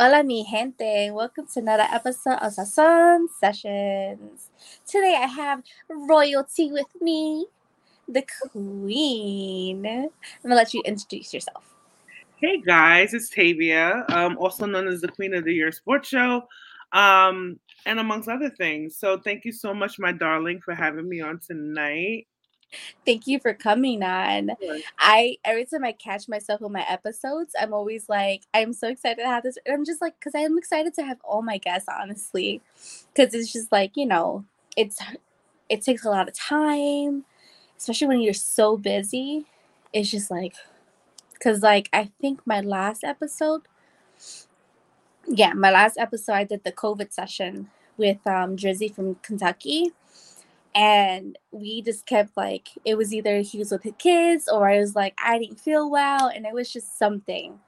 Hola, mi gente. Welcome to another episode of Sazon Sessions. Today I have royalty with me, the queen. I'm gonna let you introduce yourself. Hey guys, it's Tavia, um, also known as the Queen of the Year Sports Show, um, and amongst other things. So thank you so much, my darling, for having me on tonight. Thank you for coming on. Sure. I every time I catch myself on my episodes, I'm always like, I'm so excited to have this. And I'm just like, because I'm excited to have all my guests, honestly, because it's just like you know, it's it takes a lot of time, especially when you're so busy. It's just like, because like I think my last episode, yeah, my last episode I did the COVID session with um Drizzy from Kentucky and we just kept like it was either he was with his kids or I was like I didn't feel well and it was just something.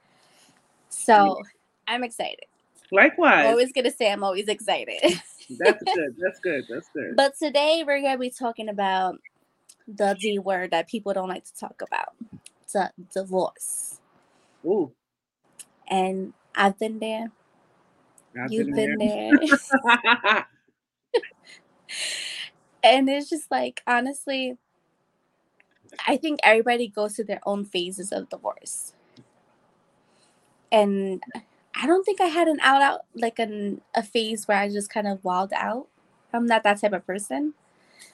So mm. I'm excited. likewise I'm always gonna say I'm always excited. That's good. That's good. That's good. but today we're gonna be talking about the D word that people don't like to talk about. The divorce. Ooh, And I've been there. I've You've been been there. and it's just like honestly i think everybody goes through their own phases of divorce and i don't think i had an out out like an a phase where i just kind of walled out i'm not that type of person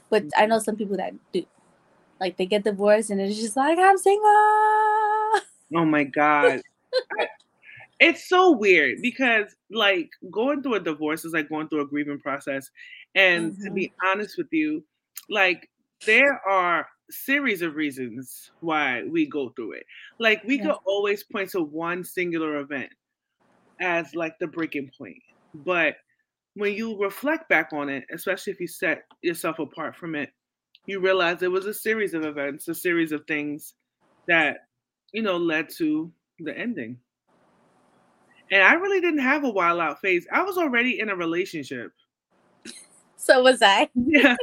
but i know some people that do like they get divorced and it's just like i'm single oh my god. It's so weird because like going through a divorce is like going through a grieving process. And to mm-hmm. be honest with you, like there are series of reasons why we go through it. Like we Yeah. could always point to one singular event as like the breaking point. But when you reflect back on it, especially if you set yourself apart from it, you realize it was a series of events, a series of things that, you know, led to the ending. And I really didn't have a wild out phase. I was already in a relationship. So was i Yeah.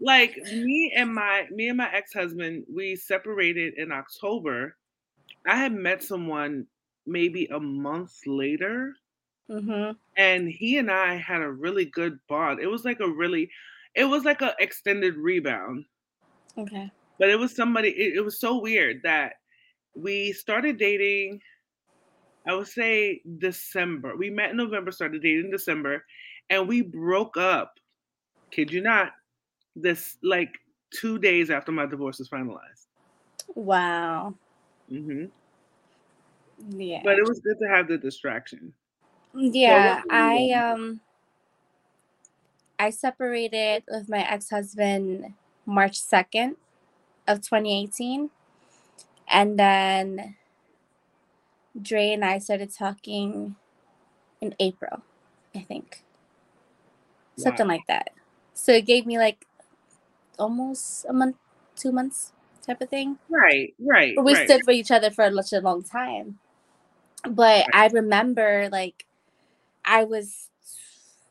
like me and my me and my ex-husband, we separated in October. I had met someone maybe a month later mm-hmm. and he and I had a really good bond. It was like a really it was like an extended rebound. okay But it was somebody it, it was so weird that we started dating I would say December. We met in November, started dating in December, and we broke up. Kid you not, this like two days after my divorce was finalized. wow Mm-hmm. yeah But it was good to have the distraction. Yeah, I um I separated with my ex-husband March 2nd of 2018 and then Dre and I started talking in April, I think. Something like that. So it gave me like almost a month, 2 months type of thing. Right, right, But we right. stood for each other for such a long time. But I remember like I was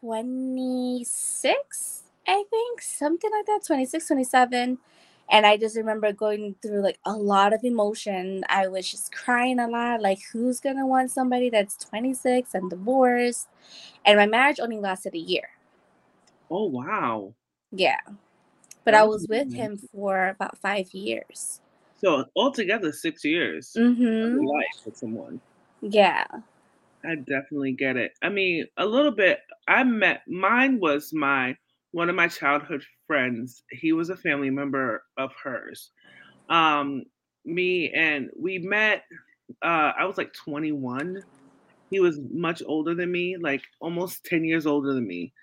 26, I think, something like that, 26, 27. And I just remember going through like a lot of emotion. I was just crying a lot. Like, who's gonna want somebody that's 26 and divorced? And my marriage only lasted a year. Oh wow. Yeah. But I was with him for about five years. So altogether six years Mm-hmm. of life with someone. Yeah. I definitely get it. I mean, a little bit. I met mine was my one of my childhood friends. He was a family member of hers. Um, me and we met. Uh, I was like 21. He was much older than me, like almost 10 years older than me.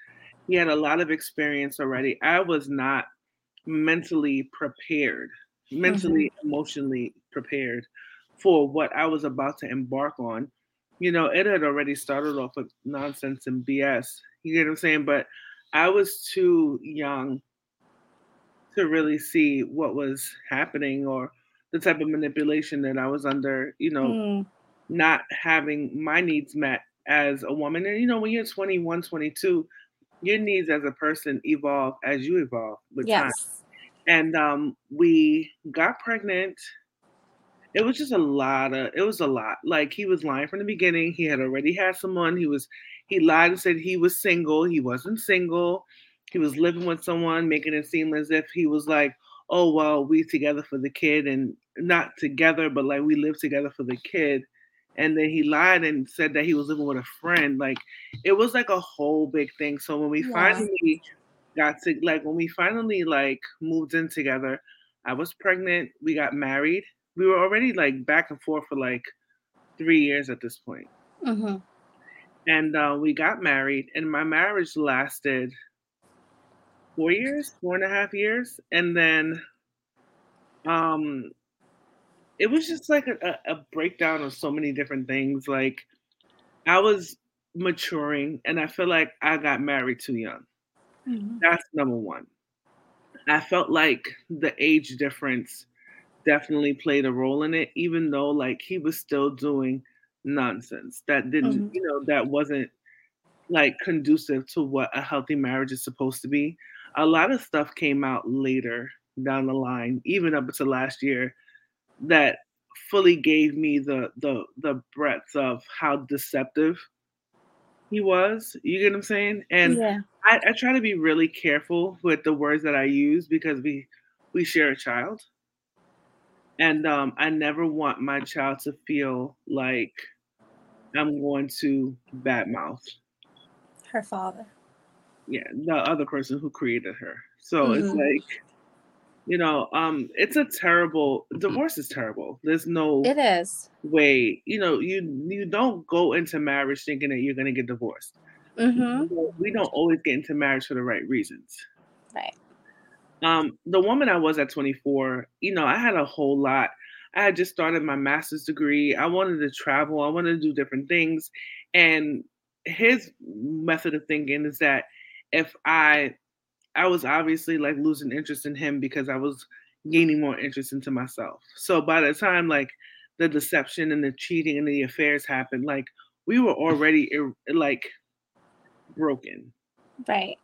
He had a lot of experience already. I was not mentally prepared, mentally, emotionally prepared for what I was about to embark on. You know, it had already started off with nonsense and BS. You get what I'm saying? But I was too young to really see what was happening or the type of manipulation that I was under, you know, Mm, not having my needs met as a woman. And, you know, when you're 21, 22, your needs as a person evolve as you evolve with time. yes. And um, we got pregnant it was just a lot of it was a lot. Like he was lying from the beginning. He had already had someone. He was he lied and said he was single. He wasn't single. He was living with someone, making it seem as if he was like, oh well, we together for the kid and not together, but like we live together for the kid. And then he lied and said that he was living with a friend. Like it was like a whole big thing. So when we yeah. finally got to like when we finally like moved in together, I was pregnant. We got married. We were already like back and forth for like three years at this point. Mm-hmm. And uh, we got married, and my marriage lasted four years, four and a half years, and then um, it was just like a, a breakdown of so many different things. Like I was maturing, and I feel like I got married too young. Mm-hmm. That's number one. I felt like the age difference definitely played a role in it, even though like he was still doing nonsense that didn't, mm-hmm. you know, that wasn't like conducive to what a healthy marriage is supposed to be. A lot of stuff came out later down the line, even up until last year, that fully gave me the the the breadth of how deceptive he was. You get what I'm saying? And yeah. I, I try to be really careful with the words that I use because we we share a child. And um, I never want my child to feel like I'm going to badmouth her father. Yeah, the other person who created her. So mm-hmm. it's like, you know, um, it's a terrible divorce is terrible. There's no it is way, you know, you you don't go into marriage thinking that you're gonna get divorced. Mm-hmm. We don't always get into marriage for the right reasons. Right. Um, the woman I was at 24, you know, I had a whole lot. I had just started my master's degree. I wanted to travel. I wanted to do different things. And his method of thinking is that if I I was obviously like losing interest in him because I was gaining more interest into myself. So by the time like the deception and the cheating and the affairs happened, like we were already like broken. Right.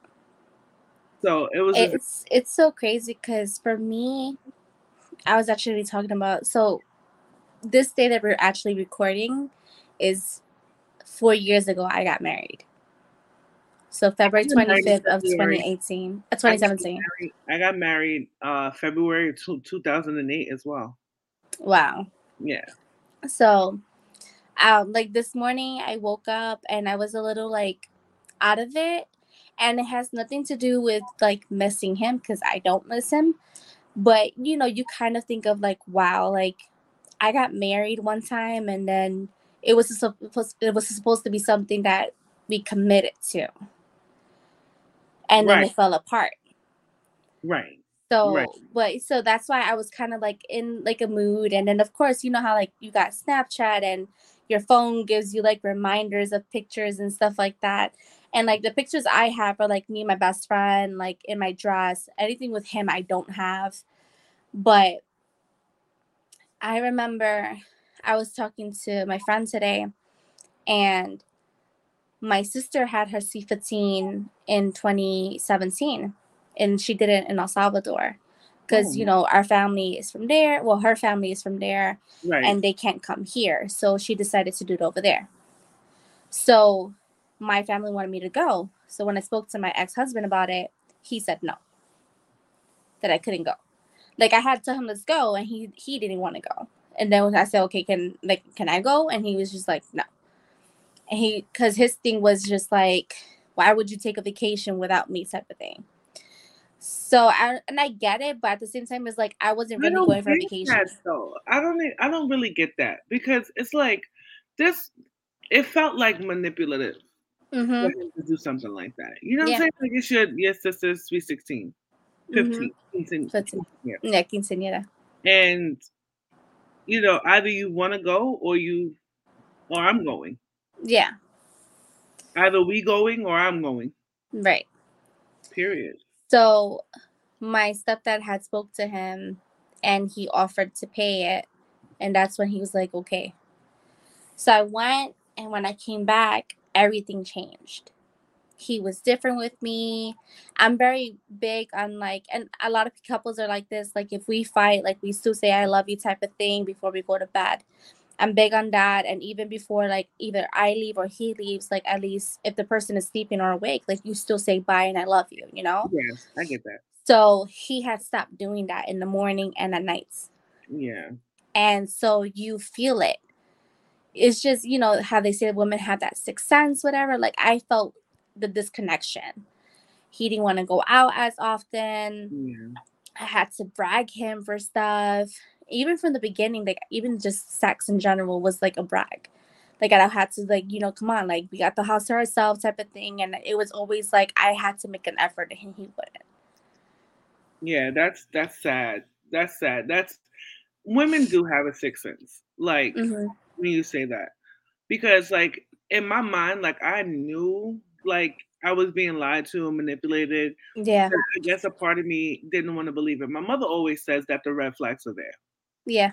So it was. It's a- it's so crazy because for me, I was actually talking about so this day that we're actually recording is four years ago. I got married. So February twenty fifth of twenty eighteen, uh, twenty seventeen. I got married uh February two thousand and eight as well. Wow. Yeah. So, um, like this morning, I woke up and I was a little like out of it and it has nothing to do with like missing him because I don't miss him. But you know, you kind of think of like, wow, like I got married one time, and then it was supposed it was supposed to be something that we committed to, and then right. it fell apart. Right. So, right. but so that's why I was kind of like in like a mood, and then of course, you know how like you got Snapchat and your phone gives you like reminders of pictures and stuff like that. And like the pictures I have are like me and my best friend, like in my dress. Anything with him, I don't have. But I remember I was talking to my friend today, and my sister had her C15 in 2017, and she did it in El Salvador because oh. you know our family is from there. Well, her family is from there, right. and they can't come here, so she decided to do it over there. So my family wanted me to go. So when I spoke to my ex husband about it, he said no, that I couldn't go. Like I had to tell him let's go, and he he didn't want to go. And then I said, okay, can like can I go? And he was just like no. And he because his thing was just like, why would you take a vacation without me, type of thing. So I and I get it, but at the same time, it's like I wasn't really I going for vacation. That, though. I don't I don't really get that because it's like this. It felt like manipulative mm-hmm. to do something like that. You know what yeah. I'm saying? Like you should, yes, sister's sweet 16, 15, mm-hmm. 15, yeah. yeah. And you know, either you want to go or you, or I'm going. Yeah. Either we going or I'm going. Right. Period. So, my stepdad had spoke to him, and he offered to pay it, and that's when he was like, okay. So I went, and when I came back, everything changed. he was different with me. I'm very big on like, and a lot of couples are like this. Like, if we fight, like we still say "I love you" type of thing before we go to bed. I'm big on that, and even before like either I leave or he leaves, like at least if the person is sleeping or awake, like you still say bye and I love you. You know? Yes, I get that. So he had stopped doing that in the morning and at nights. Yeah. And so you feel it. It's just, you know, how they say women have that sixth sense, whatever. Like I felt the disconnection. He didn't want to go out as often. Yeah. I had to brag him for stuff. Even from the beginning, like even just sex in general was like a brag. Like I had to like, you know, come on, like we got the house to ourselves type of thing. And it was always like I had to make an effort and he wouldn't. Yeah, that's that's sad. That's sad. That's women do have a sixth sense. Like Mm-hmm. when you say that. Because like in my mind, like I knew like I was being lied to and manipulated. Yeah. I guess a part of me didn't want to believe it. My mother always says that the red flags are there. Yeah.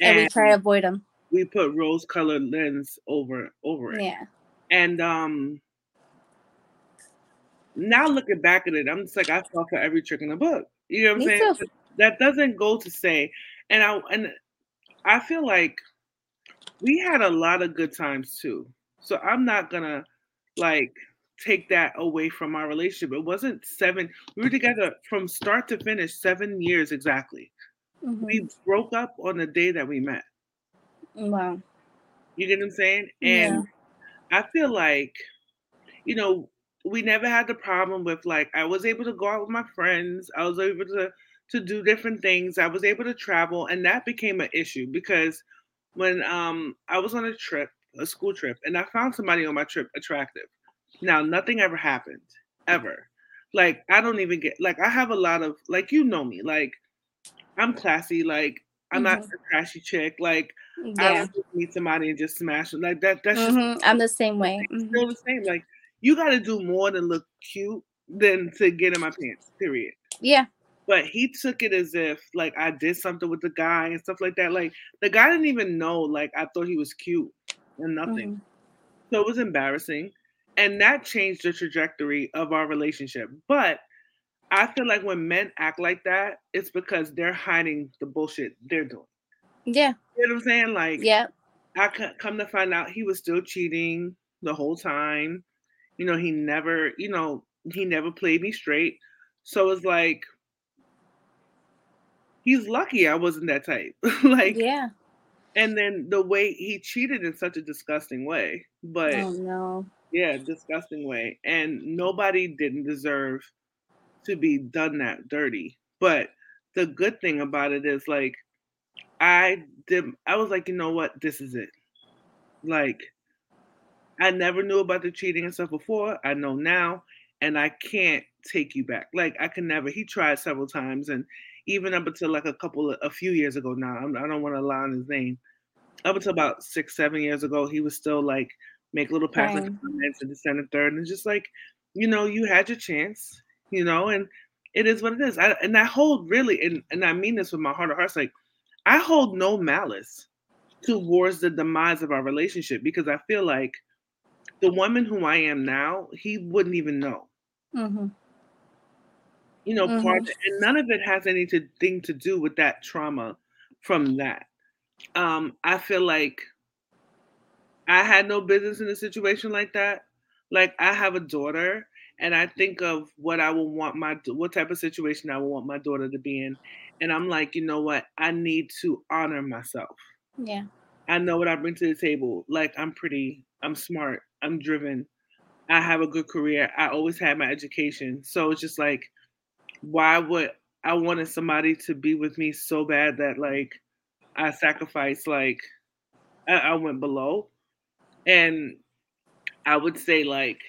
And, we try to avoid them. we put rose colored lens over over it. Yeah. And um now looking back at it, I'm just like I fell for every trick in the book. You know what I'm Me saying? too. That doesn't go to say, and I and I feel like we had a lot of good times too. So I'm not gonna like take that away from our relationship. It wasn't seven. We were together from start to finish seven years exactly. Mhm. We broke up on the day that we met. Wow. You get what I'm saying? Yeah. And I feel like, you know, we never had the problem with like I was able to go out with my friends. I was able to to do different things. I was able to travel, and that became an issue because when um I was on a trip, a school trip, and I found somebody on my trip attractive. Now nothing ever happened ever. Like I don't even get like I have a lot of like you know me like I'm classy like I'm not Mhm. a trashy chick like I Yeah. don't just meet somebody and just smash them like that. That's just hmm I'm the same way. it's hmm still the same. Like you got to do more than look cute than to get in my pants. Period. Yeah. But he took it as if like I did something with the guy and stuff like that. Like the guy didn't even know. Like I thought he was cute and nothing. hmm So it was embarrassing, and that changed the trajectory of our relationship. But I feel like when men act like that, it's because they're hiding the bullshit they're doing. Yeah. You know what I'm saying? Like Yeah. I come to find out he was still cheating the whole time. You know, he never, you know, he never played me straight. So it's like he's lucky I wasn't that type. like Yeah. and then the way he cheated in such a disgusting way. But Oh no. yeah, disgusting way. And nobody didn't deserve to be done that dirty. But the good thing about it is like I did I was like, you know what, this is it. Like I never knew about the cheating and stuff before. I know now, and I can't take you back. Like I can never. He tried several times, and even up until like a couple of a few years ago now. I'm, I don't want to lie on his name. Up until about six, seven years ago, he was still like make little passing Right. comments and this and the third, and it's just like, you know, you had your chance, you know, and it is what it is. I, and I hold really, and and I mean this with my heart of hearts, like I hold no malice towards the demise of our relationship because I feel like the woman who I am now, he wouldn't even know. hmm You know, part Mhm. and none of it has anything to do with that trauma from that. Um, I feel like I had no business in a situation like that. Like I have a daughter, and I think of what I would want my what type of situation I would want my daughter to be in, and I'm like, you know what? I need to honor myself. Yeah. I know what I bring to the table. Like I'm pretty, I'm smart, I'm driven. I have a good career. I always had my education. So it's just like, why would I wanted somebody to be with me so bad that like I sacrificed like I, I went below. And I would say like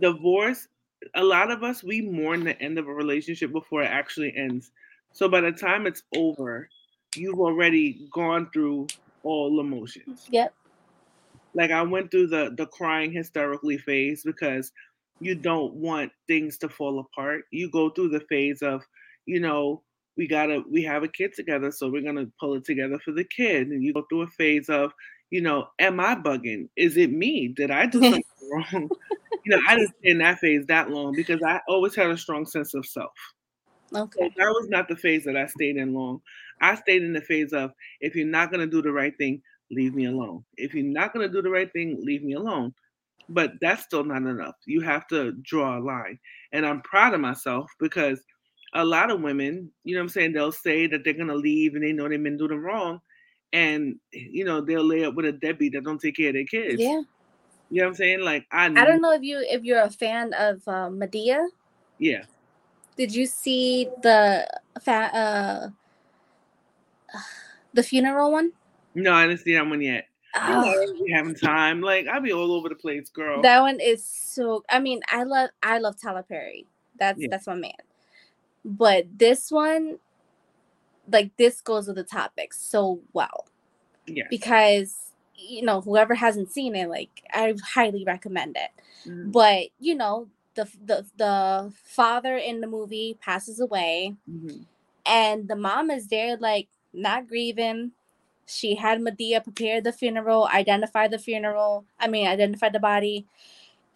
divorce, a lot of us we mourn the end of a relationship before it actually ends. So by the time it's over, you've already gone through all emotions. Yep. Like I went through the the crying hysterically phase because you don't want things to fall apart. You go through the phase of, you know, we gotta we have a kid together, so we're gonna pull it together for the kid. And you go through a phase of, you know, am I bugging? Is it me? Did I do something wrong? you know, I didn't stay in that phase that long because I always had a strong sense of self. Okay. So that was not the phase that I stayed in long. I stayed in the phase of if you're not gonna do the right thing, leave me alone. If you're not gonna do the right thing, leave me alone. But that's still not enough. You have to draw a line. And I'm proud of myself because a lot of women, you know what I'm saying, they'll say that they're gonna leave and they know they've been doing wrong. And you know, they'll lay up with a deadbeat that don't take care of their kids. Yeah. You know what I'm saying? Like I I don't know if you if you're a fan of uh, Madea. Yeah. Did you see the fa- uh the funeral one? No, I didn't see that one yet. Oh, having time. Like I'll be all over the place, girl. that one is so. I mean, I love I love Tyler Perry. That's Yeah. that's my man. But this one, like this goes with the topic so well yeah. because you know whoever hasn't seen it, like I highly recommend it. Mhm, But you know the the the father in the movie passes away, mhm. and the mom is there like not grieving she had madea prepare the funeral identify the funeral i mean identify the body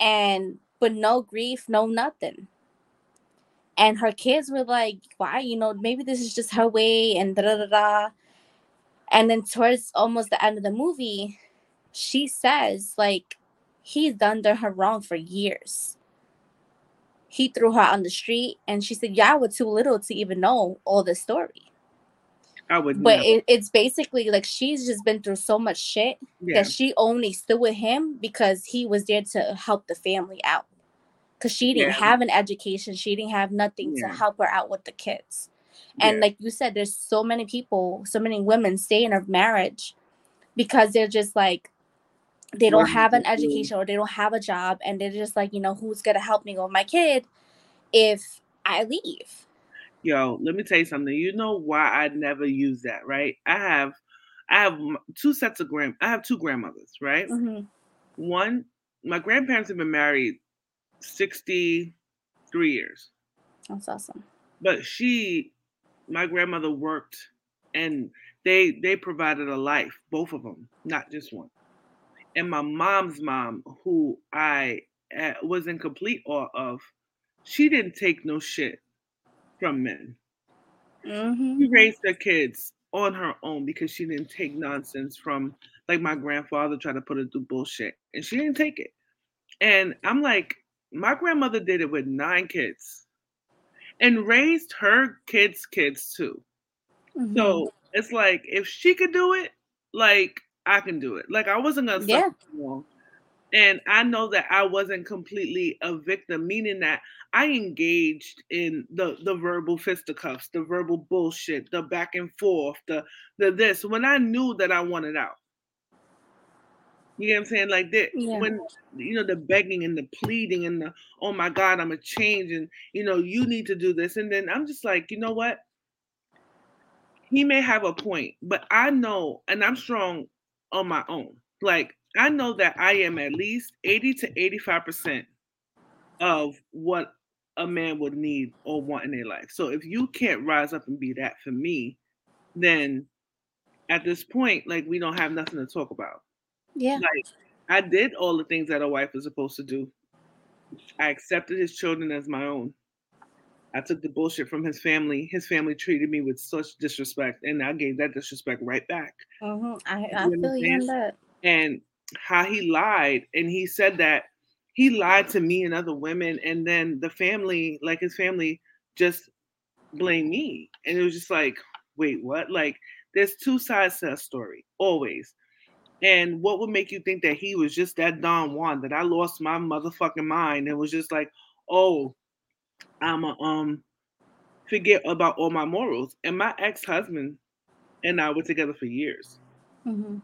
and but no grief no nothing and her kids were like why you know maybe this is just her way and da da da and then towards almost the end of the movie she says like he's done done her wrong for years. He threw her on the street and she said yeah was too little to even know all the story. I would but it, it's basically like she's just been through so much shit yeah. that she only stood with him because he was there to help the family out because she didn't Yeah. have an education she didn't have nothing Yeah. to help her out with the kids and yeah. like you said there's so many people so many women stay in a marriage because they're just like they don't have an education or they don't have a job and they're just like you know who's gonna help me with my kid if i leave Yo, let me tell you something. You know why I never use that, right? I have, I have two sets of grand. I have two grandmothers, right? hmm One, my grandparents have been married sixty-three years, that's awesome but she, my grandmother worked, and they they provided a life, both of them, not just one. And my mom's mom, who I uh, was in complete awe of, she didn't take no shit from men. hmm She raised her kids on her own because she didn't take nonsense from like my grandfather tried to put her through bullshit and she didn't take it. And I'm like, my grandmother did it with nine kids and raised her kids' kids too. Mm-hmm. So it's like if she could do it, like I can do it. Like I wasn't gonna Yeah. long. And I know that I wasn't completely a victim, meaning that I engaged in the the verbal fisticuffs, the verbal bullshit, the back and forth, the the this when I knew that I wanted out. You know what I'm saying? Like that Yeah. when you know the begging and the pleading and the oh my god, I'm a change and you know you need to do this. And then I'm just like, you know what? He may have a point, but I know and I'm strong on my own. Like I know that I am at least 80 to 85% of what a man would need or want in their life. So if you can't rise up and be that for me, then at this point, like we don't have nothing to talk about. Yeah Like I did all the things that a wife is supposed to do. I accepted his children as my own. I took the bullshit from his family. His family treated me with such disrespect, and I gave that disrespect right back. hmm I, I You feel you on that. and how he lied and he said that he lied to me and other women and then the family like his family just blamed me and it was just like wait what like there's two sides to that story always and what would make you think that he was just that don juan that i lost my motherfucking mind and was just like oh i'm a um forget about all my morals and my ex-husband and i were together for years hmm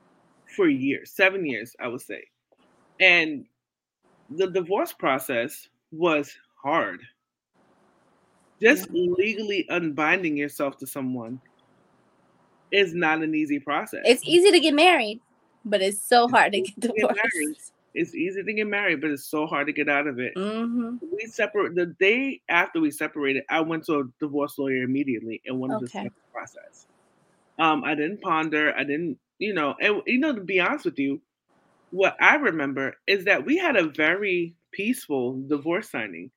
for years, seven years, I would say. And the divorce process was hard. Just legally unbinding yourself to someone is not an easy process. It's easy to get married, but it's so hard to get divorced. married. It's easy to get married, but it's so hard to get out of it. hmm We separate the day after we separated. I went to a divorce lawyer immediately and wanted to start the process. Um, I didn't ponder. I didn't, you know, and you know, to be honest with you, what I remember is that we had a very peaceful divorce signing.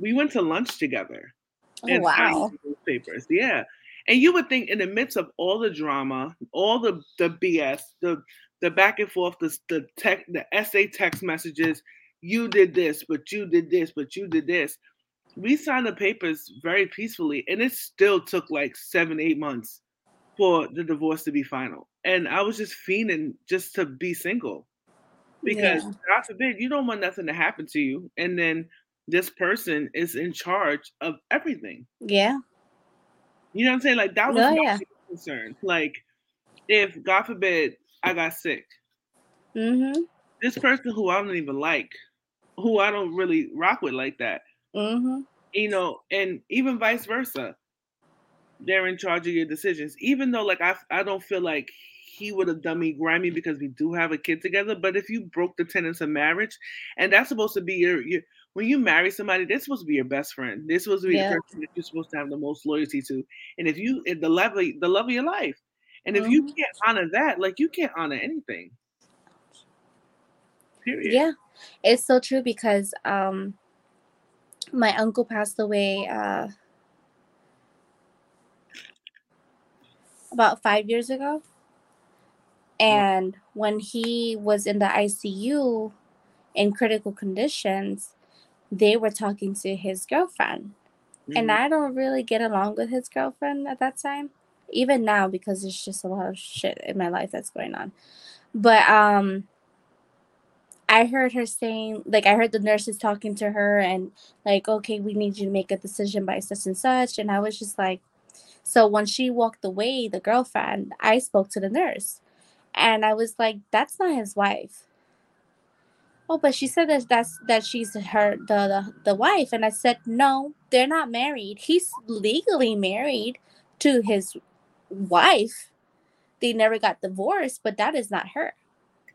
We went to lunch together. Oh wow. Papers. Yeah. And you would think in the midst of all the drama, all the the BS, the the back and forth, the the tech, the essay text messages, you did this, but you did this, but you did this. We signed the papers very peacefully, and it still took like seven, eight months for the divorce to be final. And I was just fiending just to be single. Because yeah. God forbid you don't want nothing to happen to you. And then this person is in charge of everything. Yeah. You know what I'm saying? Like that was oh, my yeah. concern. Like if God forbid I got sick, mm-hmm. this person who I don't even like, who I don't really rock with like that, mm-hmm. you know, and even vice versa, they're in charge of your decisions. Even though, like, I I don't feel like he would have done me grimy because we do have a kid together. But if you broke the tenets of marriage, and that's supposed to be your your when you marry somebody, they're supposed to be your best friend. They're supposed to be yeah. the person that you're supposed to have the most loyalty to. And if you the love of, the love of your life, and if mm-hmm. you can't honor that, like you can't honor anything. Period. Yeah, it's so true because um, my uncle passed away uh, about five years ago. And when he was in the ICU in critical conditions, they were talking to his girlfriend. Mm-hmm. And I don't really get along with his girlfriend at that time, even now because there's just a lot of shit in my life that's going on. But um I heard her saying, like, I heard the nurses talking to her and, like, okay, we need you to make a decision by such and such. And I was just like, so when she walked away, the girlfriend, I spoke to the nurse and I was like, that's not his wife. Oh, but she said that that's that she's her the, the the wife, and I said no, they're not married. He's legally married to his wife. They never got divorced, but that is not her.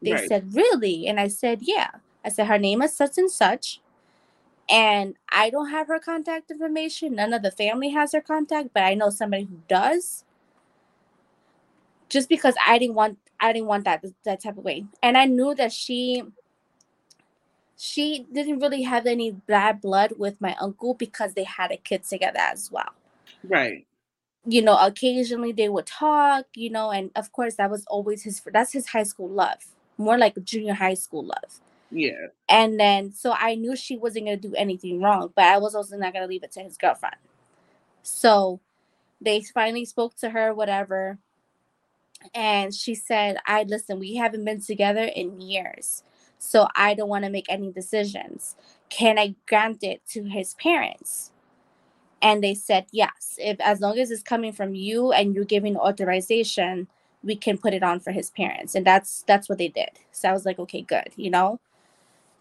They right. said, Really? And I said, Yeah. I said, Her name is such and such. And I don't have her contact information. None of the family has her contact, but I know somebody who does. Just because I didn't want I didn't want that that type of way. And I knew that she she didn't really have any bad blood with my uncle because they had a kid together as well. Right you know occasionally they would talk you know and of course that was always his that's his high school love more like junior high school love. Yeah. And then so I knew she wasn't gonna do anything wrong, but I was also not gonna leave it to his girlfriend. So they finally spoke to her, whatever. And she said, I listen, we haven't been together in years. So I don't want to make any decisions. Can I grant it to his parents? And they said yes. If as long as it's coming from you and you're giving authorization, we can put it on for his parents. And that's that's what they did. So i was like okay good you know?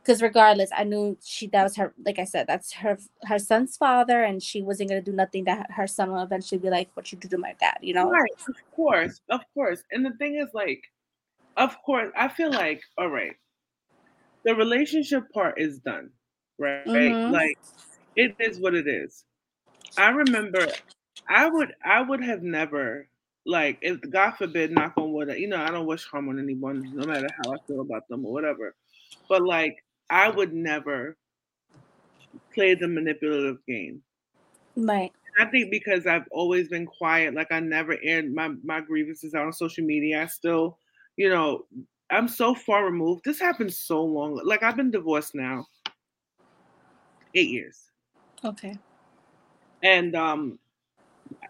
Because regardless i knew she that was her like i said that's her her son's father and she wasn't going to do nothing that her son will eventually be like what you do to my dad you know? Right of course of course. And the thing is like of course i feel like all right the relationship part is done right? Mm-hmm. like it is what it is i remember i would i would have never like if God forbid, knock on wood, you know, I don't wish harm on anyone, no matter how I feel about them or whatever. But like, I would never play the manipulative game. Right. I think because I've always been quiet, like I never aired my my grievances out on social media. I still, you know, I'm so far removed. This happened so long. Like I've been divorced now eight years. Okay. And um,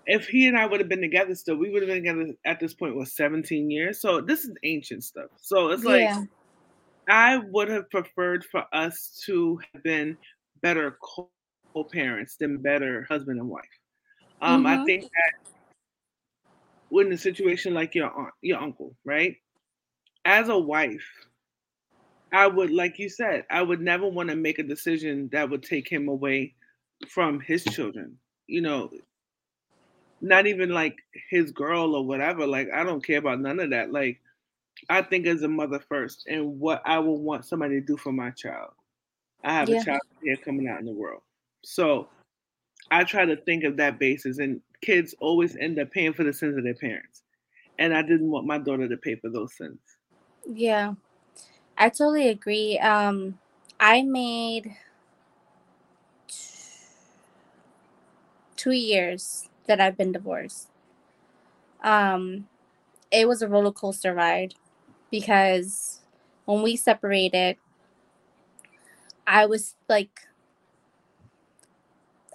if he and I would have been together still, we would have been together at this point was 17 years. So this is ancient stuff. So it's like yeah. I would have preferred for us to have been better co-parents than better husband and wife. Um, mm-hmm. I think that when a situation like your aunt, your uncle, right? As a wife, I would, like you said, I would never want to make a decision that would take him away from his children. You know, not even like his girl or whatever. Like I don't care about none of that. Like I think as a mother first and what I would want somebody to do for my child. I have yeah. a child here coming out in the world. So I try to think of that basis and kids always end up paying for the sins of their parents. And I didn't want my daughter to pay for those sins. Yeah. I totally agree. Um I made two years that I've been divorced. Um, it was a roller coaster ride because when we separated, I was like,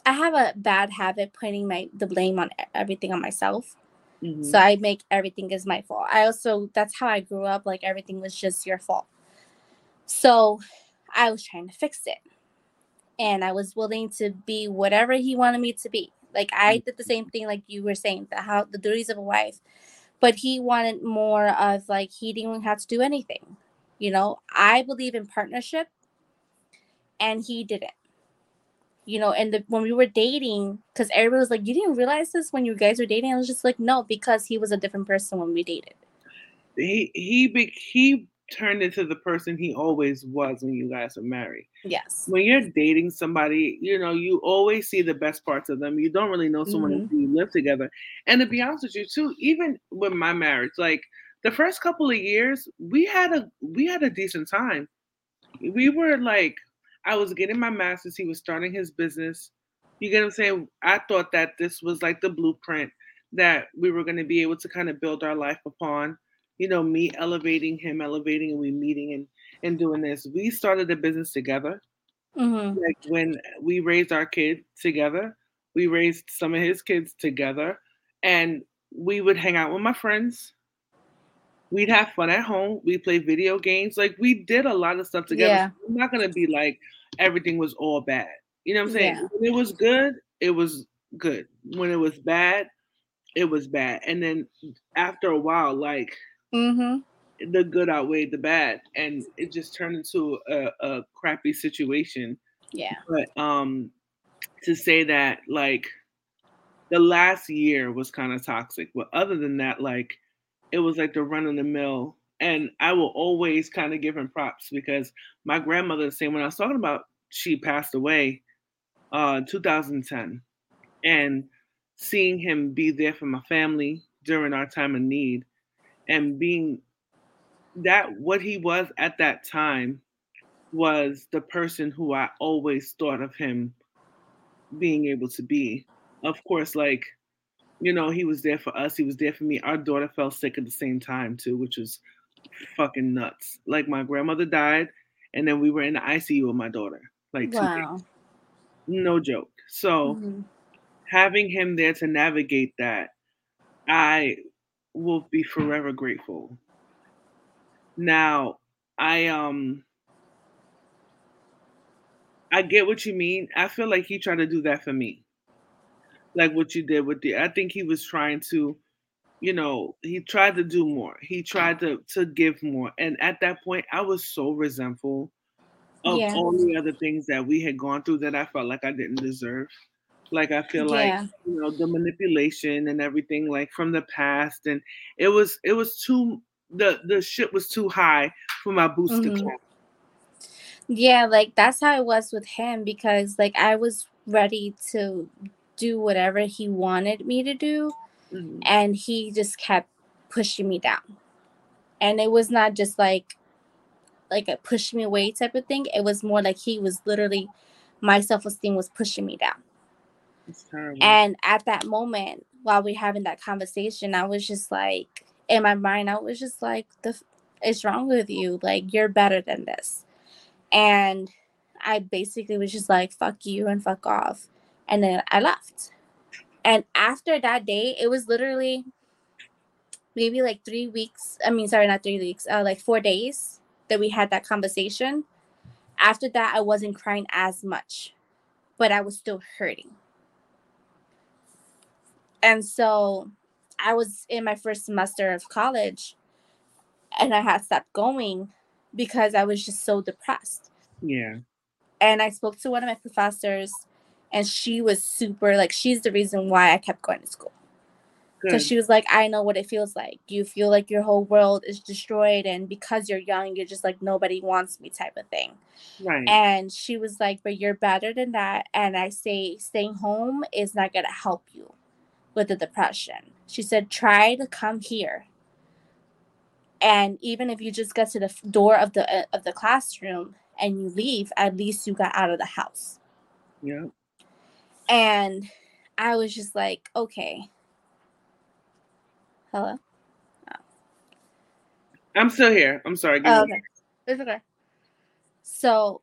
I have a bad habit putting my the blame on everything on myself. Mm-hmm. So I make everything as my fault. I also that's how I grew up. Like everything was just your fault. So I was trying to fix it, and I was willing to be whatever he wanted me to be. Like I mm. did the same thing, like you were saying, the how the duties of a wife, but he wanted more of like he didn't have to do anything. You know, I believe in partnership, and he didn't. You know, and the, when we were dating, because everybody was like, "You didn't realize this when you guys were dating." I was just like, "No," because he was a different person when we dated. He he he turned into the person he always was when you guys were married. Yes. When you're dating somebody, you know, you always see the best parts of them. You don't really know someone mm-hmm. until you live together. And to be honest with you, too, even with my marriage, like the first couple of years, we had a we had a decent time. We were like, I was getting my master's, he was starting his business. You get what I'm saying? I thought that this was like the blueprint that we were going to be able to kind of build our life upon you know, me elevating him, elevating, and we meeting and and doing this. We started a business together. Mm-hmm. Like when we raised our kid together, we raised some of his kids together, and we would hang out with my friends. We'd have fun at home. We play video games. Like we did a lot of stuff together. Yeah. So I'm not gonna be like everything was all bad. You know what I'm saying? Yeah. When it was good, it was good. When it was bad, it was bad. And then after a while, like Mm-hmm. The good outweighed the bad, and it just turned into a, a crappy situation. Yeah. But um, to say that like the last year was kind of toxic, but other than that, like it was like the run of the mill. And I will always kind of give him props because my grandmother, the same when I was talking about, she passed away uh 2010. And seeing him be there for my family during our time of need and being that what he was at that time was the person who I always thought of him being able to be. Of course, like, you know, he was there for us, he was there for me. Our daughter fell sick at the same time, too, which was fucking nuts. Like, my grandmother died, and then we were in the ICU with my daughter. Like, wow. No joke. So, mm-hmm. having him there to navigate that, I will be forever grateful. Now, I um I get what you mean. I feel like he tried to do that for me. Like what you did with the I think he was trying to you know, he tried to do more. He tried to to give more. And at that point I was so resentful of yeah. all the other things that we had gone through that I felt like I didn't deserve. Like I feel yeah. like you know the manipulation and everything like from the past, and it was it was too the the shit was too high for my boots mm-hmm. to. Yeah, like that's how it was with him because like I was ready to do whatever he wanted me to do, mm-hmm. and he just kept pushing me down. And it was not just like like a push me away type of thing. It was more like he was literally my self esteem was pushing me down. And at that moment, while we having that conversation, I was just like, in my mind, I was just like, the it's wrong with you. Like you're better than this. And I basically was just like, fuck you and fuck off. And then I left. And after that day, it was literally maybe like three weeks. I mean, sorry, not three weeks, uh, like four days that we had that conversation. After that, I wasn't crying as much, but I was still hurting. And so I was in my first semester of college and I had stopped going because I was just so depressed. Yeah. And I spoke to one of my professors and she was super like she's the reason why I kept going to school. Because she was like, I know what it feels like. You feel like your whole world is destroyed, and because you're young, you're just like nobody wants me type of thing. Right. And she was like, But you're better than that. And I say staying home is not gonna help you with the depression. She said, try to come here. And even if you just get to the door of the uh, of the classroom and you leave, at least you got out of the house. Yeah. And I was just like, okay. Hello? I'm still here. I'm sorry. Oh, okay. It's okay. So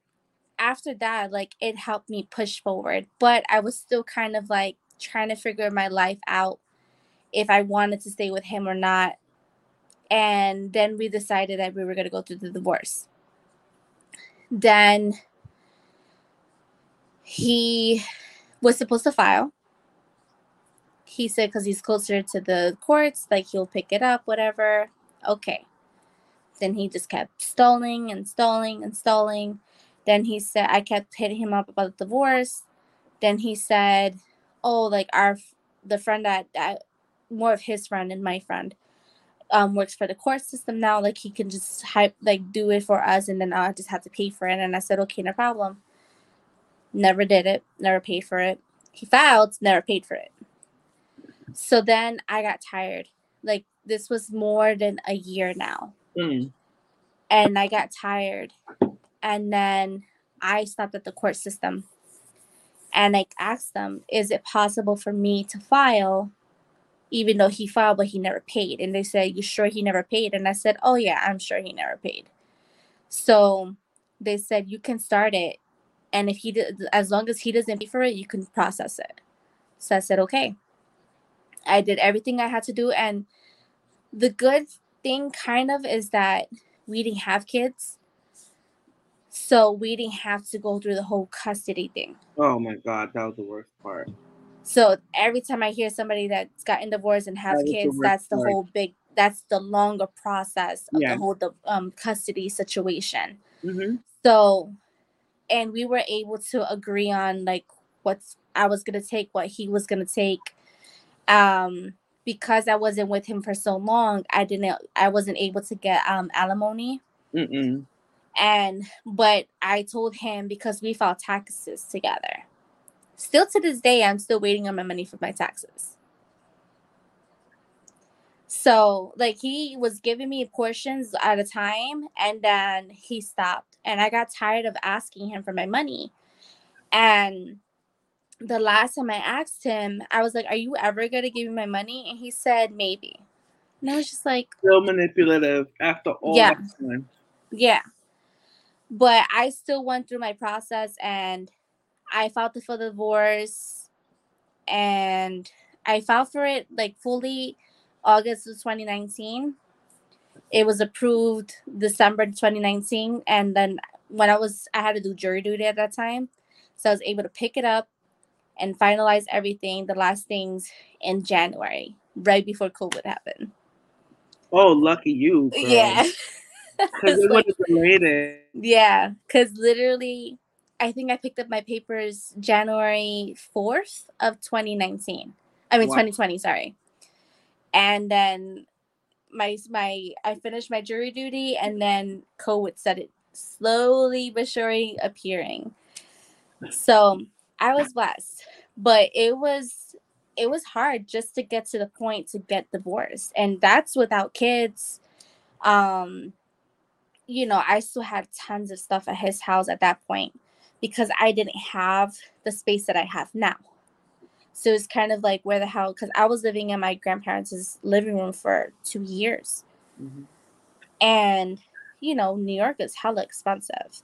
after that, like it helped me push forward, but I was still kind of like trying to figure my life out if I wanted to stay with him or not. And then we decided that we were going to go through the divorce. Then he was supposed to file. He said because he's closer to the courts, like he'll pick it up, whatever. Okay. Then he just kept stalling and stalling and stalling. Then he said, I kept hitting him up about the divorce. Then he said, Oh, like our, the friend that, that more of his friend and my friend, um, works for the court system now. Like he can just hype, like do it for us and then I'll just have to pay for it. And I said, Okay, no problem. Never did it, never paid for it. He filed, never paid for it. So then I got tired. Like this was more than a year now. Mm. And I got tired. And then I stopped at the court system and I asked them, is it possible for me to file even though he filed but he never paid? And they said, You sure he never paid? And I said, Oh yeah, I'm sure he never paid. So they said you can start it and if he did as long as he doesn't pay for it, you can process it. So I said, Okay. I did everything I had to do and the good thing kind of is that we didn't have kids. So we didn't have to go through the whole custody thing. Oh my god, that was the worst part. So every time I hear somebody that's gotten divorced and have That the kids, worst that's the part. whole big that's the longer process of Yeah. the whole the um custody situation. hmm So and we were able to agree on like what's I was gonna take, what he was gonna take. Um because I wasn't with him for so long, I didn't I wasn't able to get um alimony. Mm-mm. And but I told him because we filed taxes together. Still to this day, I'm still waiting on my money for my taxes. So like he was giving me portions at a time and then he stopped. And I got tired of asking him for my money. And the last time I asked him, I was like, Are you ever gonna give me my money? And he said, Maybe. And I was just like, So manipulative after all Yeah. that time. Yeah. But I still went through my process and I filed for the divorce and I filed for it like fully August of 2019. It was approved December 2019 and then when I was I had to do jury duty at that time. So I was able to pick it up and finalize everything, the last things in January, right before COVID happened. Oh, lucky you. girl. Yeah. Because it like- would have delayed it. Yeah, because literally, I think I picked up my papers January 4th of 2019. I mean, Wow. 2020, sorry. And then my my I finished my jury duty, and then COVID started slowly but surely appearing. So I was blessed, but it was it was hard just to get to the point to get divorced, and that's without kids. Um, you know, I still had tons of stuff at his house at that point because I didn't have the space that I have now. So it's kind of like where the hell because I was living in my grandparents' living room for two years. Mhm. And you know, New York is hella expensive.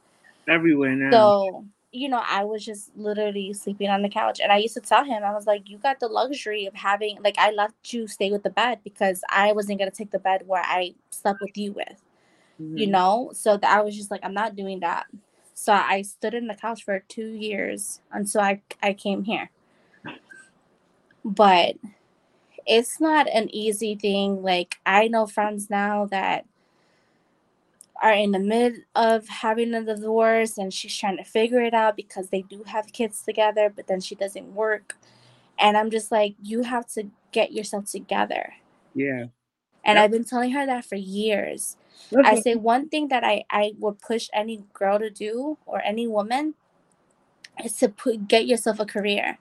Everywhere now. So, you know, I was just literally sleeping on the couch. And I used to tell him, I was like, you got the luxury of having, like, I let you stay with the bed because I wasn't going to take the bed where I slept with you with, you Mhm. know? So that I was just like, I'm not doing that. So I stood in the couch for two years until I, I came here. But it's not an easy thing. Like, I know friends now that are in the mid of having a divorce and she's trying to figure it out because they do have kids together, but then she doesn't work. And I'm just like, you have to get yourself together. Yeah. And Yep. I've been telling her that for years. I say one thing that I, I would push any girl to do or any woman is to put get yourself a career.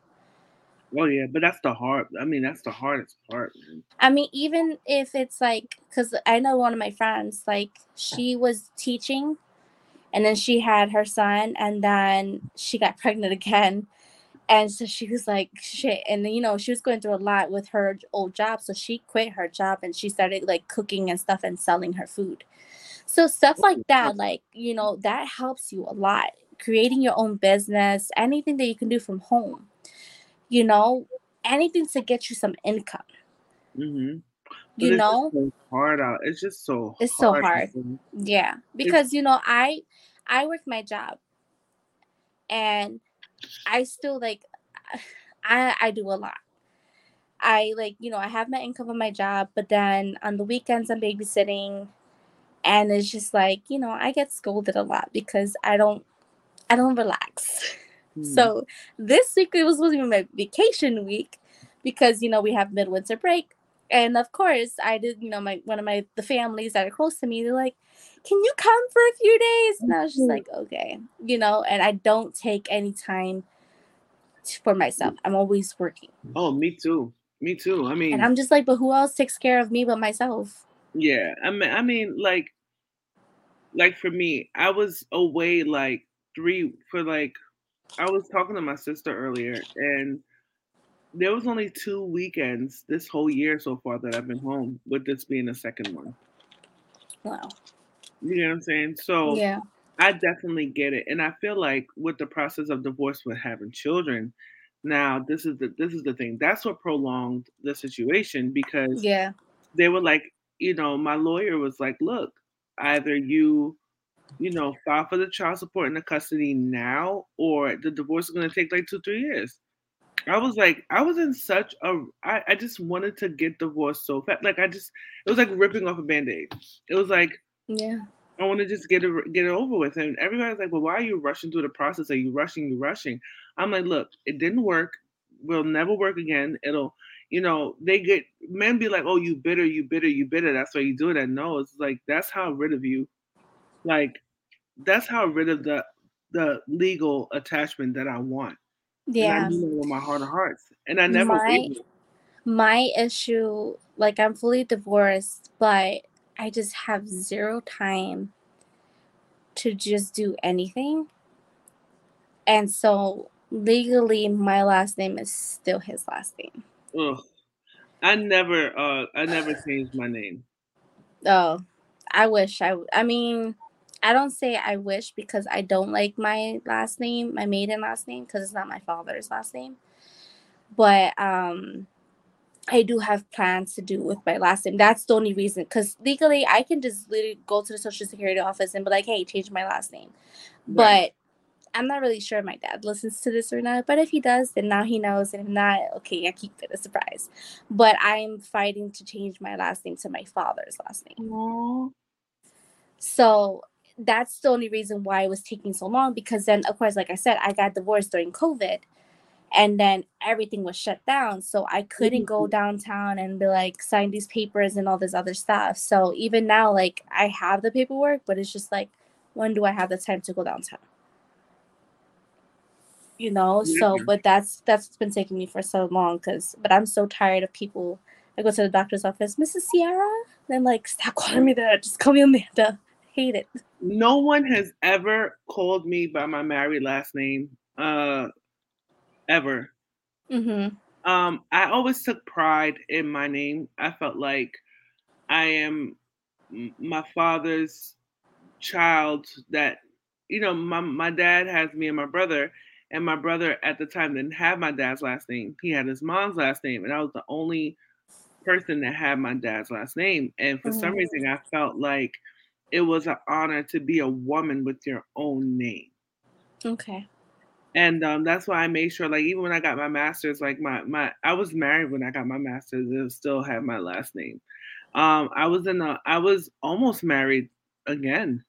oh yeah, but that's the hard. I mean, that's the hardest part. Man. I mean, even if it's like, because I know one of my friends, like, she was teaching and then she had her son and then she got pregnant again and so she was like shit and you know she was going through a lot with her old job so she quit her job and she started like cooking and stuff and selling her food. So stuff like that like you know that helps you a lot creating your own business anything that you can do from home you know anything to get you some income. Mm-hmm. you know? so hard out it's just so it's so hard yeah because it's- you know i i work my job and I still like I I do a lot. I like, you know, I have my income on my job, but then on the weekends I'm babysitting and it's just like, you know, I get scolded a lot because I don't I don't relax. Hmm. So this week it was supposed to be my vacation week because you know we have midwinter break. And of course I did, you know, my one of my the families that are close to me, they're like, can you come for a few days? And I was just mm-hmm. like, okay, you know, and I don't take any time for myself. I'm always working. Oh, me too. Me too. I mean, and I'm just like, but who else takes care of me but myself? Yeah, I mean, I mean, like, like for me, I was away like three for like, I was talking to my sister earlier, and there was only two weekends this whole year so far that I've been home, with this being the second one. Wow. You know what I'm saying? So yeah, I definitely get it, and I feel like with the process of divorce with having children, now this is the this is the thing. That's what prolonged the situation because yeah, they were like, you know, my lawyer was like, look, either you you know, file for the child support and the custody now, or the divorce is going to take like two, three years. I was like, I was in such a, I, I just wanted to get divorced so fast. Like, I just, it was like ripping off a band aid. It was like, yeah. I want to just get it get it over with. And everybody's like, "Well, why are you rushing through the process? Are you rushing? You rushing?" I'm like, "Look, it didn't work. Will never work again. It'll, you know, they get men be like, "Oh, you bitter, you bitter, you bitter. That's why you do it." And no, it's like that's how rid of you. Like, that's how rid of the the legal attachment that I want. Yeah, and I with my heart of hearts, and I never. My, my issue, like, I'm fully divorced, but I just have zero time to just do anything. And so legally my last name is still his last name. Ugh. I never uh I never changed my name. Oh, I wish I I mean I don't say I wish because I don't like my last name, my maiden last name because it's not my father's last name. But um I do have plans to do with my last name. That's the only reason. Because legally, I can just literally go to the social security office and be like, "Hey, change my last name." Right. But I'm not really sure my dad listens to this or not. But if he does, then now he knows. And if not, okay, I keep it a surprise. But I'm fighting to change my last name to my father's last name. Aww. So that's the only reason why it was taking so long. Because then, of course, like I said, I got divorced during COVID and then everything was shut down so i couldn't go mm-hmm. downtown and be like sign these papers and all this other stuff. So even now like i have the paperwork but it's just like when do i have the time to go downtown? You know so but that's that's been taking me for so long because but i'm so tired of people i go to the doctor's office mrs sierra then like stop calling me that. Just call me amanda. Hate it. No one has ever called me by my married last name. Uh ever. Mm-hmm. Um, I always took pride in my name. I felt like I am my father's child. That you know, my my dad has me and my brother, and my brother at the time didn't have my dad's last name. He had his mom's last name, and I was the only person that had my dad's last name. And for mm-hmm. some reason, I felt like it was an honor to be a woman with your own name. Okay and um, that's why I made sure, like, even when I got my master's, like my my I was married when I got my master's, it still had my last name. Um, I was in a, I was almost married again.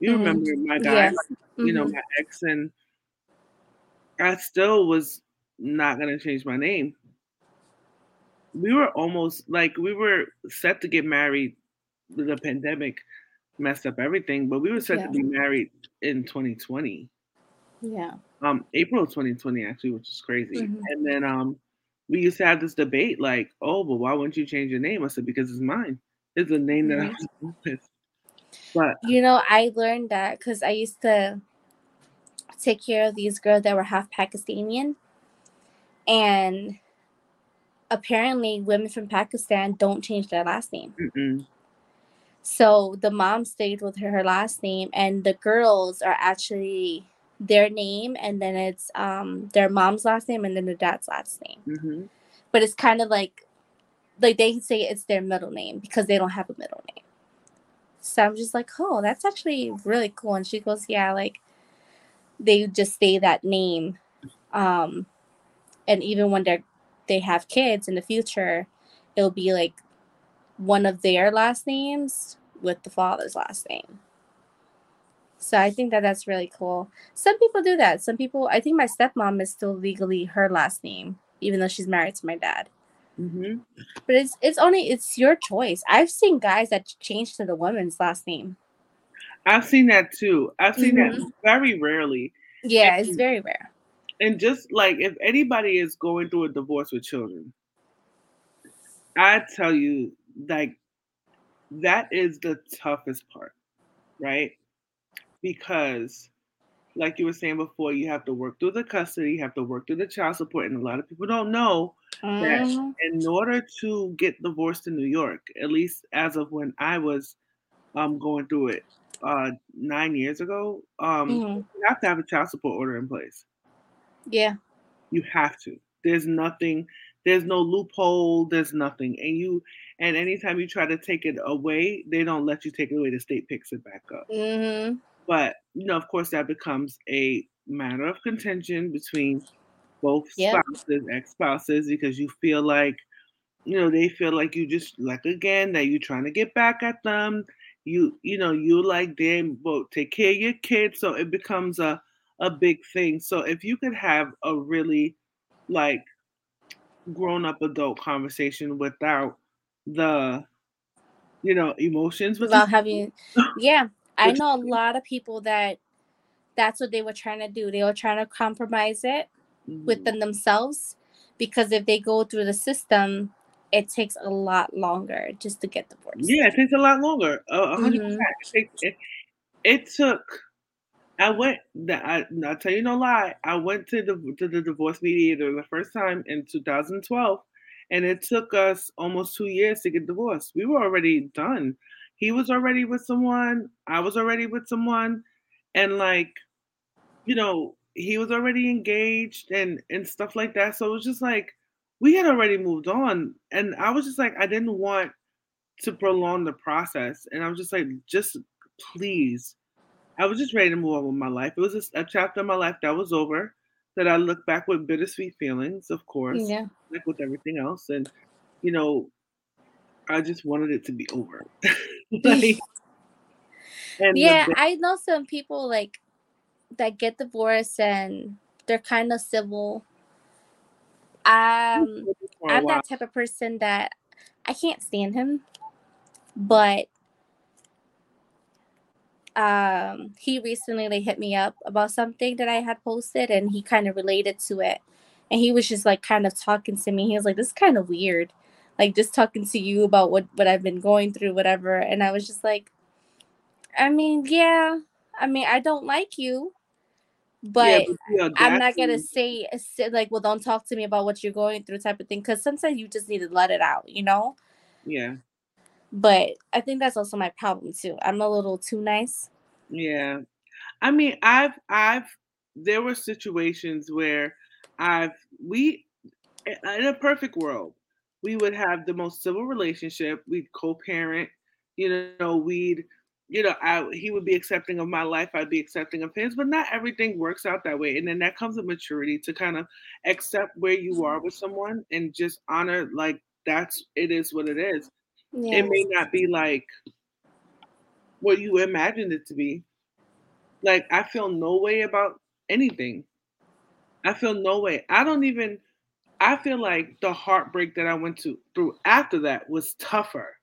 You mm-hmm. remember my guy, yes. you know, mm-hmm. my ex, and I still was not gonna change my name. We were almost like we were set to get married. The pandemic messed up everything, but we were set yeah. to be married in 2020. Yeah. Um, April of 2020 actually, which is crazy. Mm-hmm. And then um, we used to have this debate like, oh, but why wouldn't you change your name? I said because it's mine. It's a name that I was with. But You know, I learned that because I used to take care of these girls that were half Pakistani. And apparently, women from Pakistan don't change their last name. mm-mm. So the mom stayed with her, her last name, and the girls are actually their name, and then it's um their mom's last name, and then their dad's last name. Mhm. But it's kind of like like they say it's their middle name because they don't have a middle name. So I'm just like, oh, that's actually really cool. And she goes, yeah, like they just say that name, um, and even when they're they have kids in the future, it'll be like one of their last names with the father's last name. So I think that that's really cool. Some people do that. Some people, I think my stepmom is still legally her last name, even though she's married to my dad. Mhm. But it's it's only it's your choice. I've seen guys that change to the woman's last name. I've seen that too. I've seen that Mhm. very rarely. Yeah, it's very rare. And just like if anybody is going through a divorce with children, I tell you, like that is the toughest part, right? Because like you were saying before, you have to work through the custody, you have to work through the child support, and a lot of people don't know that Mhm. in order to get divorced in New York, at least as of when I was um going through it uh nine years ago, um Mhm. you have to have a child support order in place. Yeah. You have to. There's nothing, there's no loophole, there's nothing. And you and anytime you try to take it away, they don't let you take it away. The state picks it back up. Mhm. But you know, of course, that becomes a matter of contention between both Yep. spouses, ex-spouses, because you feel like, you know, they feel like you just like again that you're trying to get back at them. You, you know, you like them, well, take care of your kids. So it becomes a a big thing. So if you could have a really like grown up adult conversation without the you know emotions without having yeah. I know a lot of people that that's what they were trying to do. They were trying to compromise it within themselves because if they go through the system, it takes a lot longer just to get divorced. Yeah, it takes a lot longer. Hundred Mhm. percent. It takes it. It took. I went. I, I'll tell you no lie. I went to the to the divorce mediator the first time in 2012, and it took us almost two years to get divorced. We were already done. He was already with someone. I was already with someone, and like, you know, he was already engaged and and stuff like that. So it was just like we had already moved on, and I was just like, I didn't want to prolong the process. And I was just like, just please. I was just ready to move on with my life. It was just a chapter of my life that was over, that I look back with bittersweet feelings, of course, Yeah. like with everything else. And, you know, I just wanted it to be over. Like, the Yeah, I know some people like that get divorced and they're kind of civil. Um, I'm that type of person that I can't stand him, but um, he recently like hit me up about something that I had posted, and he kind of related to it, and he was just like kind of talking to me. He was like, "This is kind of weird." Like just talking to you about what what I've been going through, whatever, and I was just like, I mean, yeah, I mean, I don't like you, but Yeah, but I'm not gonna say, uh, say like, well, don't talk to me about what you're going through, type of thing. Because sometimes you just need to let it out, you know. Yeah, But I think that's also my problem too. I'm a little too nice. yeah. I mean, I've, I've, there were situations where I've, we, in a perfect world, we would have the most civil relationship. We'd co-parent, you know, we'd, you know, I, he would be accepting of my life. I'd be accepting of his, but not everything works out that way. And then that comes with maturity to kind of accept where you are with someone and just honor, like, that's, it is what it is. Yeah. It may not be like what you imagined it to be. Like, I feel no way about anything. I feel no way. I don't even, I feel like the heartbreak that I went to through after that was tougher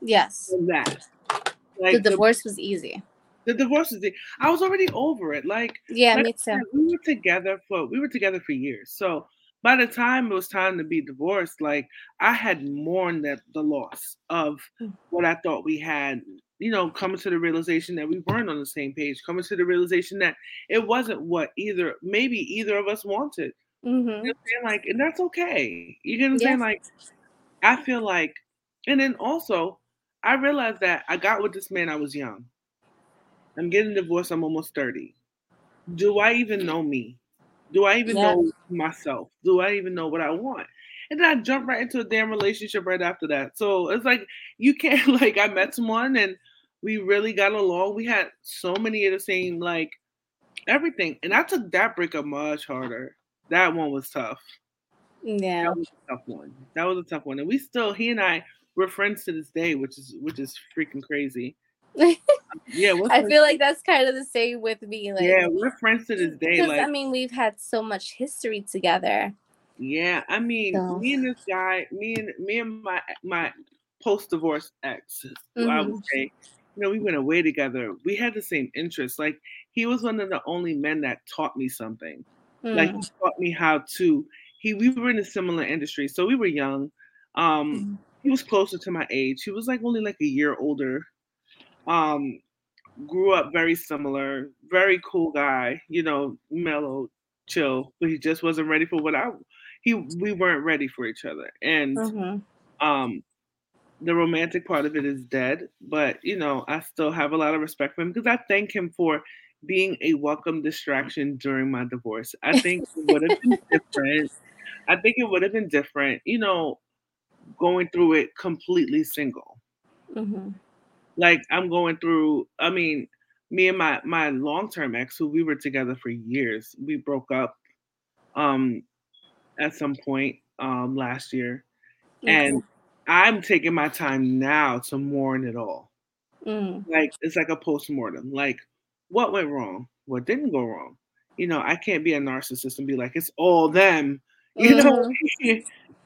Yes. than that. The Like the, divorce was easy. the divorce is the, I was already over it. Like Yeah, like me too. we were together for we were together for years. So by the time it was time to be divorced, like I had mourned that the loss of Mm. what I thought we had, you know, coming to the realization that we weren't on the same page, coming to the realization that it wasn't what either, maybe either of us wanted. Mm-hmm. You know like, and that's okay. You get what I'm yeah. saying? Like, I feel like, and then also, I realized that I got with this man, I was young. I'm getting divorced, I'm almost 30. Do I even know me? Do I even yeah. know myself? Do I even know what I want? And then I jumped right into a damn relationship right after that. So it's like you can't like I met someone and we really got along. We had so many of the same like everything. And I took that breakup much harder. That one was tough. Yeah. That was a tough one. That was a tough one. And we still he and I we're friends to this day, which is which is freaking crazy. yeah, I feel like that's kind of the same with me. Like, yeah, we're friends to this day. Like, I mean, we've had so much history together. Yeah, I mean, so. me and this guy, me and me and my my post divorce ex, mm-hmm. I would say, you know, we went away together. We had the same interests. Like he was one of the only men that taught me something. Mm. Like he taught me how to. He we were in a similar industry, so we were young. Um, mm. he was closer to my age. He was like only like a year older um, grew up very similar, very cool guy, you know, mellow, chill, but he just wasn't ready for what I he we weren't ready for each other. And mm-hmm. um the romantic part of it is dead, but you know, I still have a lot of respect for him because I thank him for being a welcome distraction during my divorce. I think it would have been different. I think it would have been different, you know, going through it completely single. Mm-hmm like I'm going through. I mean, me and my my long term ex, who we were together for years, we broke up um at some point um last year, and I'm taking my time now to mourn it all. Mm. Like it's like a post mortem. Like what went wrong? What didn't go wrong? You know, I can't be a narcissist and be like it's all them. You mm-hmm. know,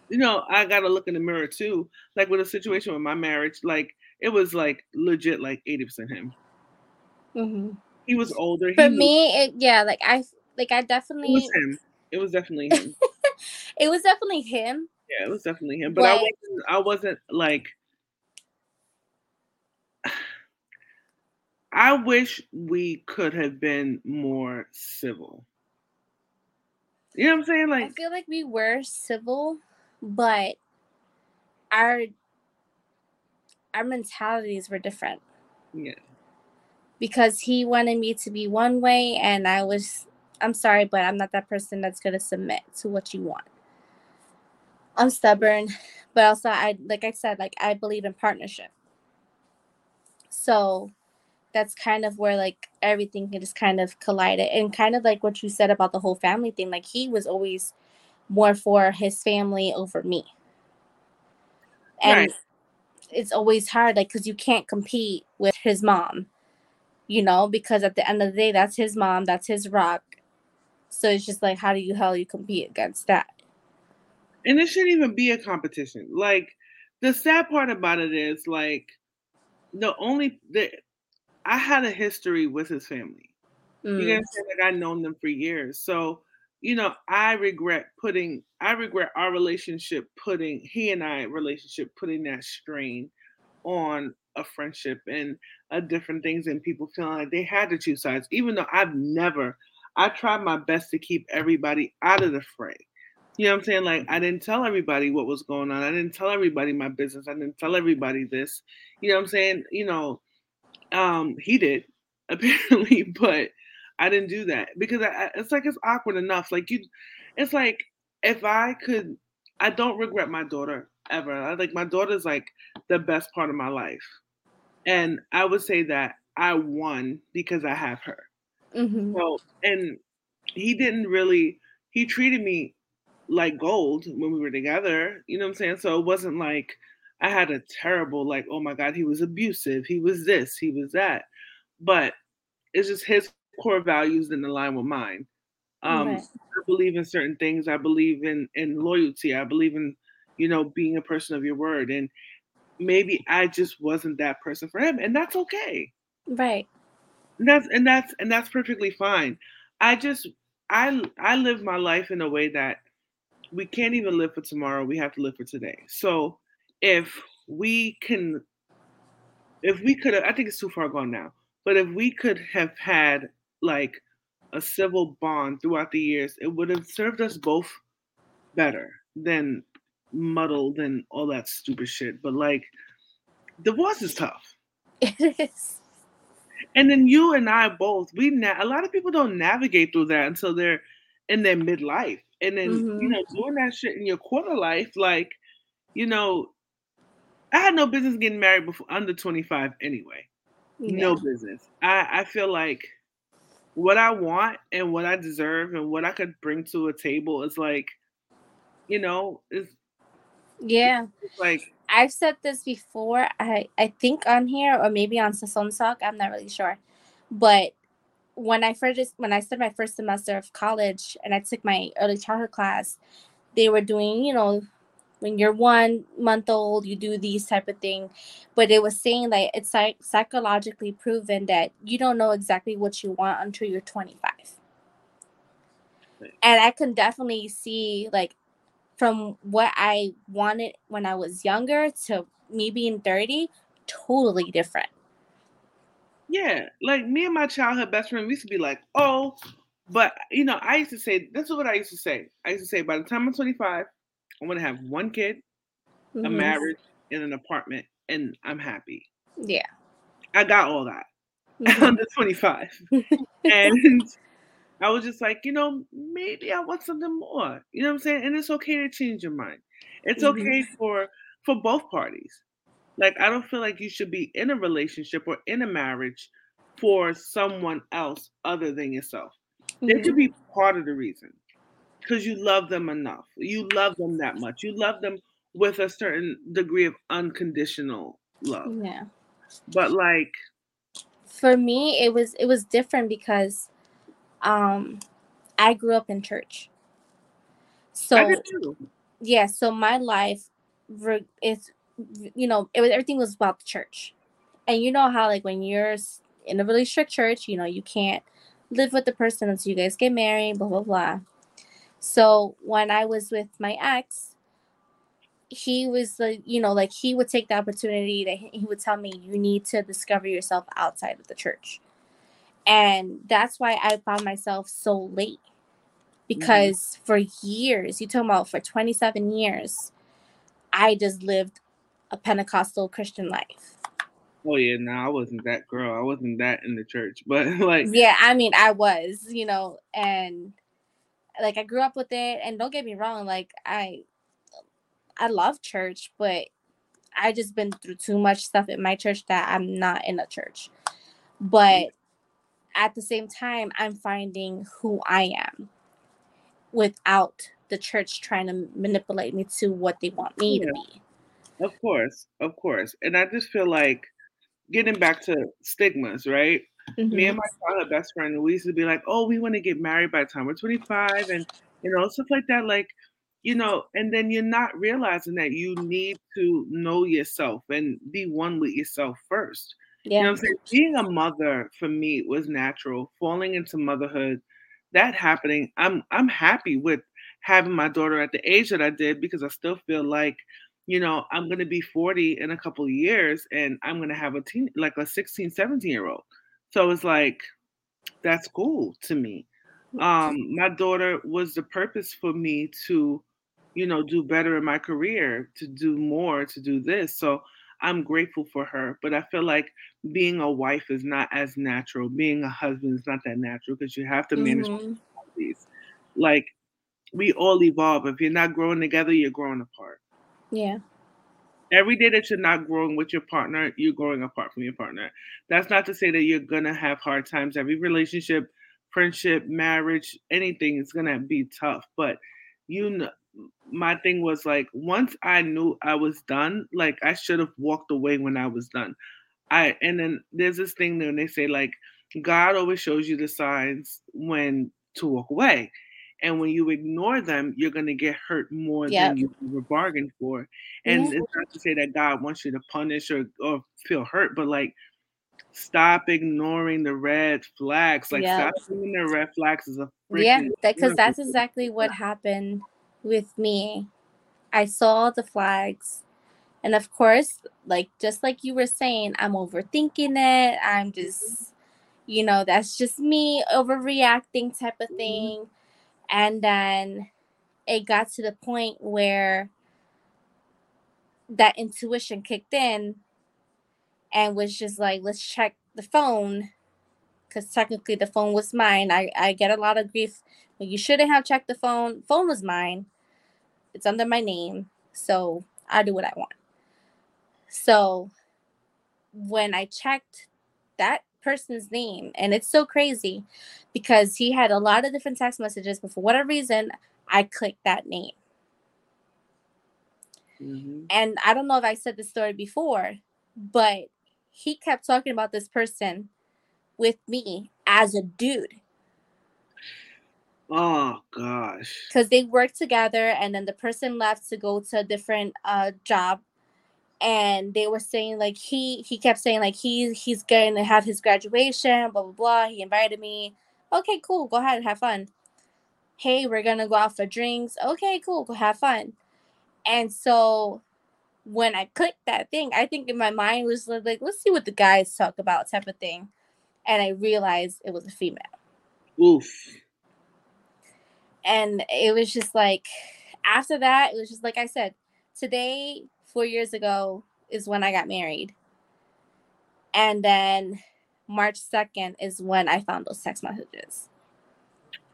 you know, I gotta look in the mirror too. Like with a situation with my marriage, like it was like legit like 80% him. Mm-hmm. He was older. For he me, it, yeah, like I like I definitely it was him. It was definitely him. it was definitely him. Yeah, it was definitely him. But, but I wasn't I wasn't like I wish we could have been more civil. You know what I'm saying? Like I feel like we were civil, but our our mentalities were different. Yeah. Because he wanted me to be one way and I was I'm sorry, but I'm not that person that's gonna submit to what you want. I'm stubborn, but also I like I said, like I believe in partnership. So that's kind of where like everything just kind of collided and kind of like what you said about the whole family thing like he was always more for his family over me. And right. it's always hard like because you can't compete with his mom you know because at the end of the day that's his mom that's his rock. So it's just like how do you hell you compete against that? And it shouldn't even be a competition. Like the sad part about it is like the only the i had a history with his family mm. you know like i've known them for years so you know, I regret putting, I regret our relationship putting, he and I relationship putting that strain on a friendship and uh, different things and people feeling like they had to choose sides, even though I've never, I tried my best to keep everybody out of the fray. You know what I'm saying? Like I didn't tell everybody what was going on. I didn't tell everybody my business. I didn't tell everybody this. You know what I'm saying? You know, um, he did apparently, but I didn't do that because I, it's like it's awkward enough. Like you, it's like if I could, I don't regret my daughter ever. I, like my daughter's like the best part of my life, and I would say that I won because I have her. Mm-hmm. So and he didn't really. He treated me like gold when we were together. You know what I'm saying? So it wasn't like I had a terrible like, oh my god, he was abusive. He was this. He was that. But it's just his core values didn't align with mine. Um, right. I believe in certain things. I believe in in loyalty. I believe in you know being a person of your word, and maybe I just wasn't that person for him, and that's okay. Right. And that's and that's and that's perfectly fine. I just I I live my life in a way that we can't even live for tomorrow. We have to live for today. So if we can if we could have, I think it's too far gone now, but if we could have had like a civil bond throughout the years, it would have served us both better than muddled and all that stupid shit. But like, divorce is tough. It is. And then you and I both, we na- a lot of people don't navigate through that until they're in their midlife. And then, mm-hmm. you know, doing that shit in your quarter life, like, you know, I had no business getting married before under 25 anyway. Yeah. No business. I, I feel like what I want and what I deserve and what I could bring to a table is like, you know, is yeah. It's like I've said this before. I I think on here or maybe on Sazon Talk. I'm not really sure, but when I first when I started my first semester of college and I took my early childhood class, they were doing you know when you're one month old you do these type of thing. But it was saying that it's like psychologically proven that you don't know exactly what you want until you're 25 and i can definitely see like from what i wanted when i was younger to me being 30 totally different. Yeah like me and my childhood best friend we used to be like oh but you know i used to say this is what i used to say. I used to say by the time i'm 25 I want to have one kid, mm-hmm. a marriage, in an apartment, and I'm happy. Yeah. I got all that mm-hmm. under 25. and I was just like, you know, maybe I want something more. You know what I'm saying? And it's okay to change your mind. It's mm-hmm. okay for for both parties. Like I don't feel like you should be in a relationship or in a marriage for someone else other than yourself. Mm-hmm. It could be part of the reason because you love them enough. You love them that much. You love them with a certain degree of unconditional love. Yeah. But like for me it was it was different because um I grew up in church. So yeah, so my life is you know, it was everything was about the church. And you know how like when you're in a really strict church, you know, you can't live with the person until you guys get married, blah blah blah. So when I was with my ex, he was like, you know, like he would take the opportunity that he would tell me, you need to discover yourself outside of the church. And that's why I found myself so late. Because mm-hmm. for years, you talking about for 27 years, I just lived a Pentecostal Christian life. Oh yeah, no, I wasn't that girl. I wasn't that in the church, but like yeah, I mean, I was, you know, and like I grew up with it and don't get me wrong like I I love church but I just been through too much stuff in my church that I'm not in a church. Mm-hmm. But at the same time I'm finding who I am without the church trying to manipulate me to what they want me yeah. to be. Of course, of course. And I just feel like getting back to stigmas, right? Mm-hmm. Me and my childhood best friend, we used to be like, "Oh, we want to get married by the time we're 25," and you know stuff like that. Like, you know, and then you're not realizing that you need to know yourself and be one with yourself first. Yeah. You know I'm saying? Being a mother for me was natural. Falling into motherhood, that happening, I'm I'm happy with having my daughter at the age that I did because I still feel like you know, I'm going to be 40 in a couple of years and I'm going to have a teen, like a 16, 17 year old. So it's like, that's cool to me. Um, my daughter was the purpose for me to, you know, do better in my career, to do more, to do this. So I'm grateful for her. But I feel like being a wife is not as natural. Being a husband is not that natural because you have to manage mm-hmm. these. Like we all evolve. If you're not growing together, you're growing apart. Yeah every day that you're not growing with your partner, you're growing apart from your partner. That's not to say that you're gonna have hard times. Every relationship, friendship, marriage, anything is gonna be tough. But you know, my thing was like once I knew I was done, like I should have walked away when I was done. I and then there's this thing when they say like God always shows you the signs when to walk away. And when you ignore them, you're going to get hurt more yep. than you were bargained for. And mm-hmm. it's not to say that God wants you to punish or, or feel hurt, but like stop ignoring the red flags. Like yep. stop seeing the red flags as a yeah, because that, that's exactly what happened with me. I saw the flags And of course, like just like you were saying, I'm overthinking it. I'm just, you know, that's just me overreacting type of mm-hmm. thing. And then it got to the point where that intuition kicked in and was just like, let's check the phone because technically the phone was mine. I, I get a lot of grief. You shouldn't have checked the phone. Phone was mine. It's under my name. So I do what I want. So when I checked that person's name, and it's so crazy because he had a lot of different text messages, but for whatever reason, I clicked that name. Mm-hmm. And I don't know if I said this story before, but he kept talking about this person with me as a dude. Oh gosh. Because they worked together and then the person left to go to a different uh job and they were saying like he he kept saying like he's he's going to have his graduation, blah blah blah. He invited me. Okay, cool, go ahead, and have fun. Hey, we're gonna go out for drinks. Okay, cool, go have fun. And so when I clicked that thing, I think in my mind was like, let's see what the guys talk about, type of thing. And I realized it was a female. Oof and it was just like after that it was just like i said today four years ago is when i got married. And then march 2nd is when i found those text messages.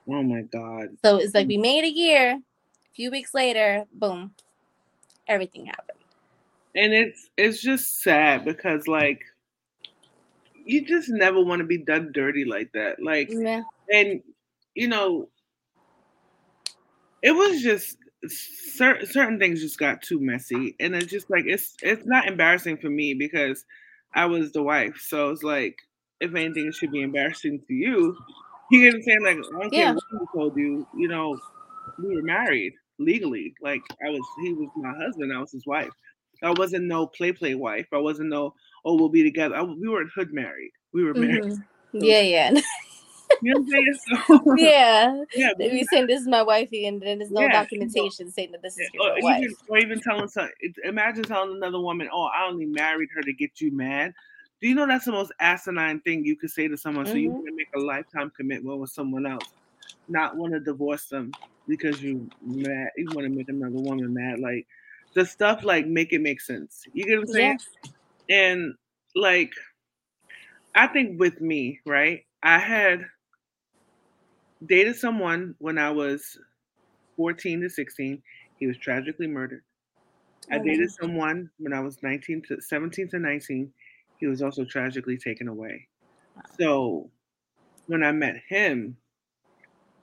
Oh my god. So it's like we made a year a few weeks later boom everything happened. And it's it's just sad because like you just never want to be done dirty like that. Like yeah. and you know it was just certain certain things just got too messy, and it's just like it's it's not embarrassing for me because I was the wife, so it's like if anything, it should be embarrassing to you. You get what I'm saying? Like I don't yeah. care what he told you. You know, we were married legally. Like I was, he was my husband. I was his wife. I wasn't no play play wife. I wasn't no oh we'll be together. I, we weren't hood married. We were married. Mm-hmm. So, yeah, yeah. You know what I'm saying? So, yeah. Yeah. You saying this is my wifey and then there's no yeah, documentation saying that this is your or wife. Even, or even telling some, imagine telling another woman, oh, I only married her to get you mad. Do you know that's the most asinine thing you could say to someone? Mm-hmm. So you mm-hmm. want to make a lifetime commitment with someone else, not want to divorce them because you mad. You want to make another woman mad. Like the stuff like make it make sense. You get what I'm saying? Yeah. And like, I think with me, right? I had dated someone when I was 14 to 16. He was tragically murdered. I oh, dated someone when I was 19 to 17 to 19. He was also tragically taken away. So when I met him,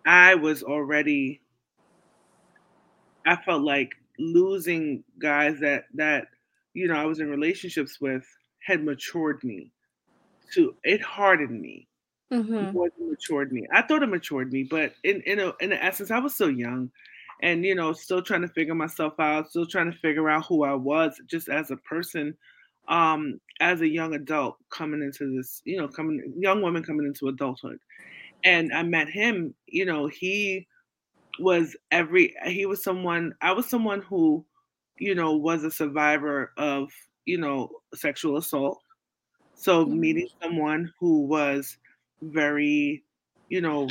I was already I felt like losing guys that that you know I was in relationships with had matured me. To it hardened me mm-hmm. more than matured me. I thought it matured me, but in in a, in essence, I was still young, and you know, still trying to figure myself out, still trying to figure out who I was, just as a person, um, as a young adult coming into this, you know, coming young woman coming into adulthood, and I met him. You know, he was every he was someone I was someone who, you know, was a survivor of you know sexual assault. So mm-hmm. meeting someone who was very, you know,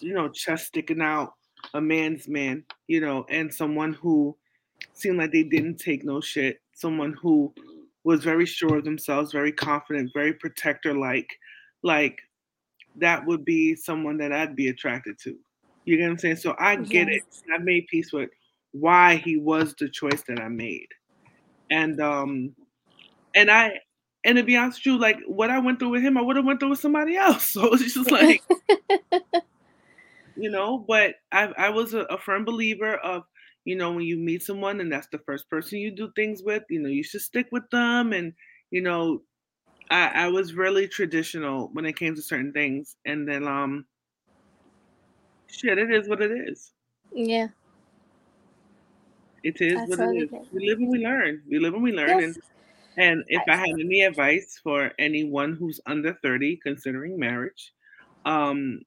you know, chest sticking out, a man's man, you know, and someone who seemed like they didn't take no shit, someone who was very sure of themselves, very confident, very protector like, like that would be someone that I'd be attracted to. You get what I'm saying? So I get yes. it. I made peace with why he was the choice that I made. And um and I and to be honest with you, like what I went through with him, I would have went through with somebody else. So it's just like, you know. But I, I was a, a, firm believer of, you know, when you meet someone and that's the first person you do things with, you know, you should stick with them. And you know, I, I was really traditional when it came to certain things. And then, um, shit, it is what it is. Yeah. It is what it is. We live and we learn. We live and we learn. Yes. And and if I had any advice for anyone who's under 30 considering marriage, um,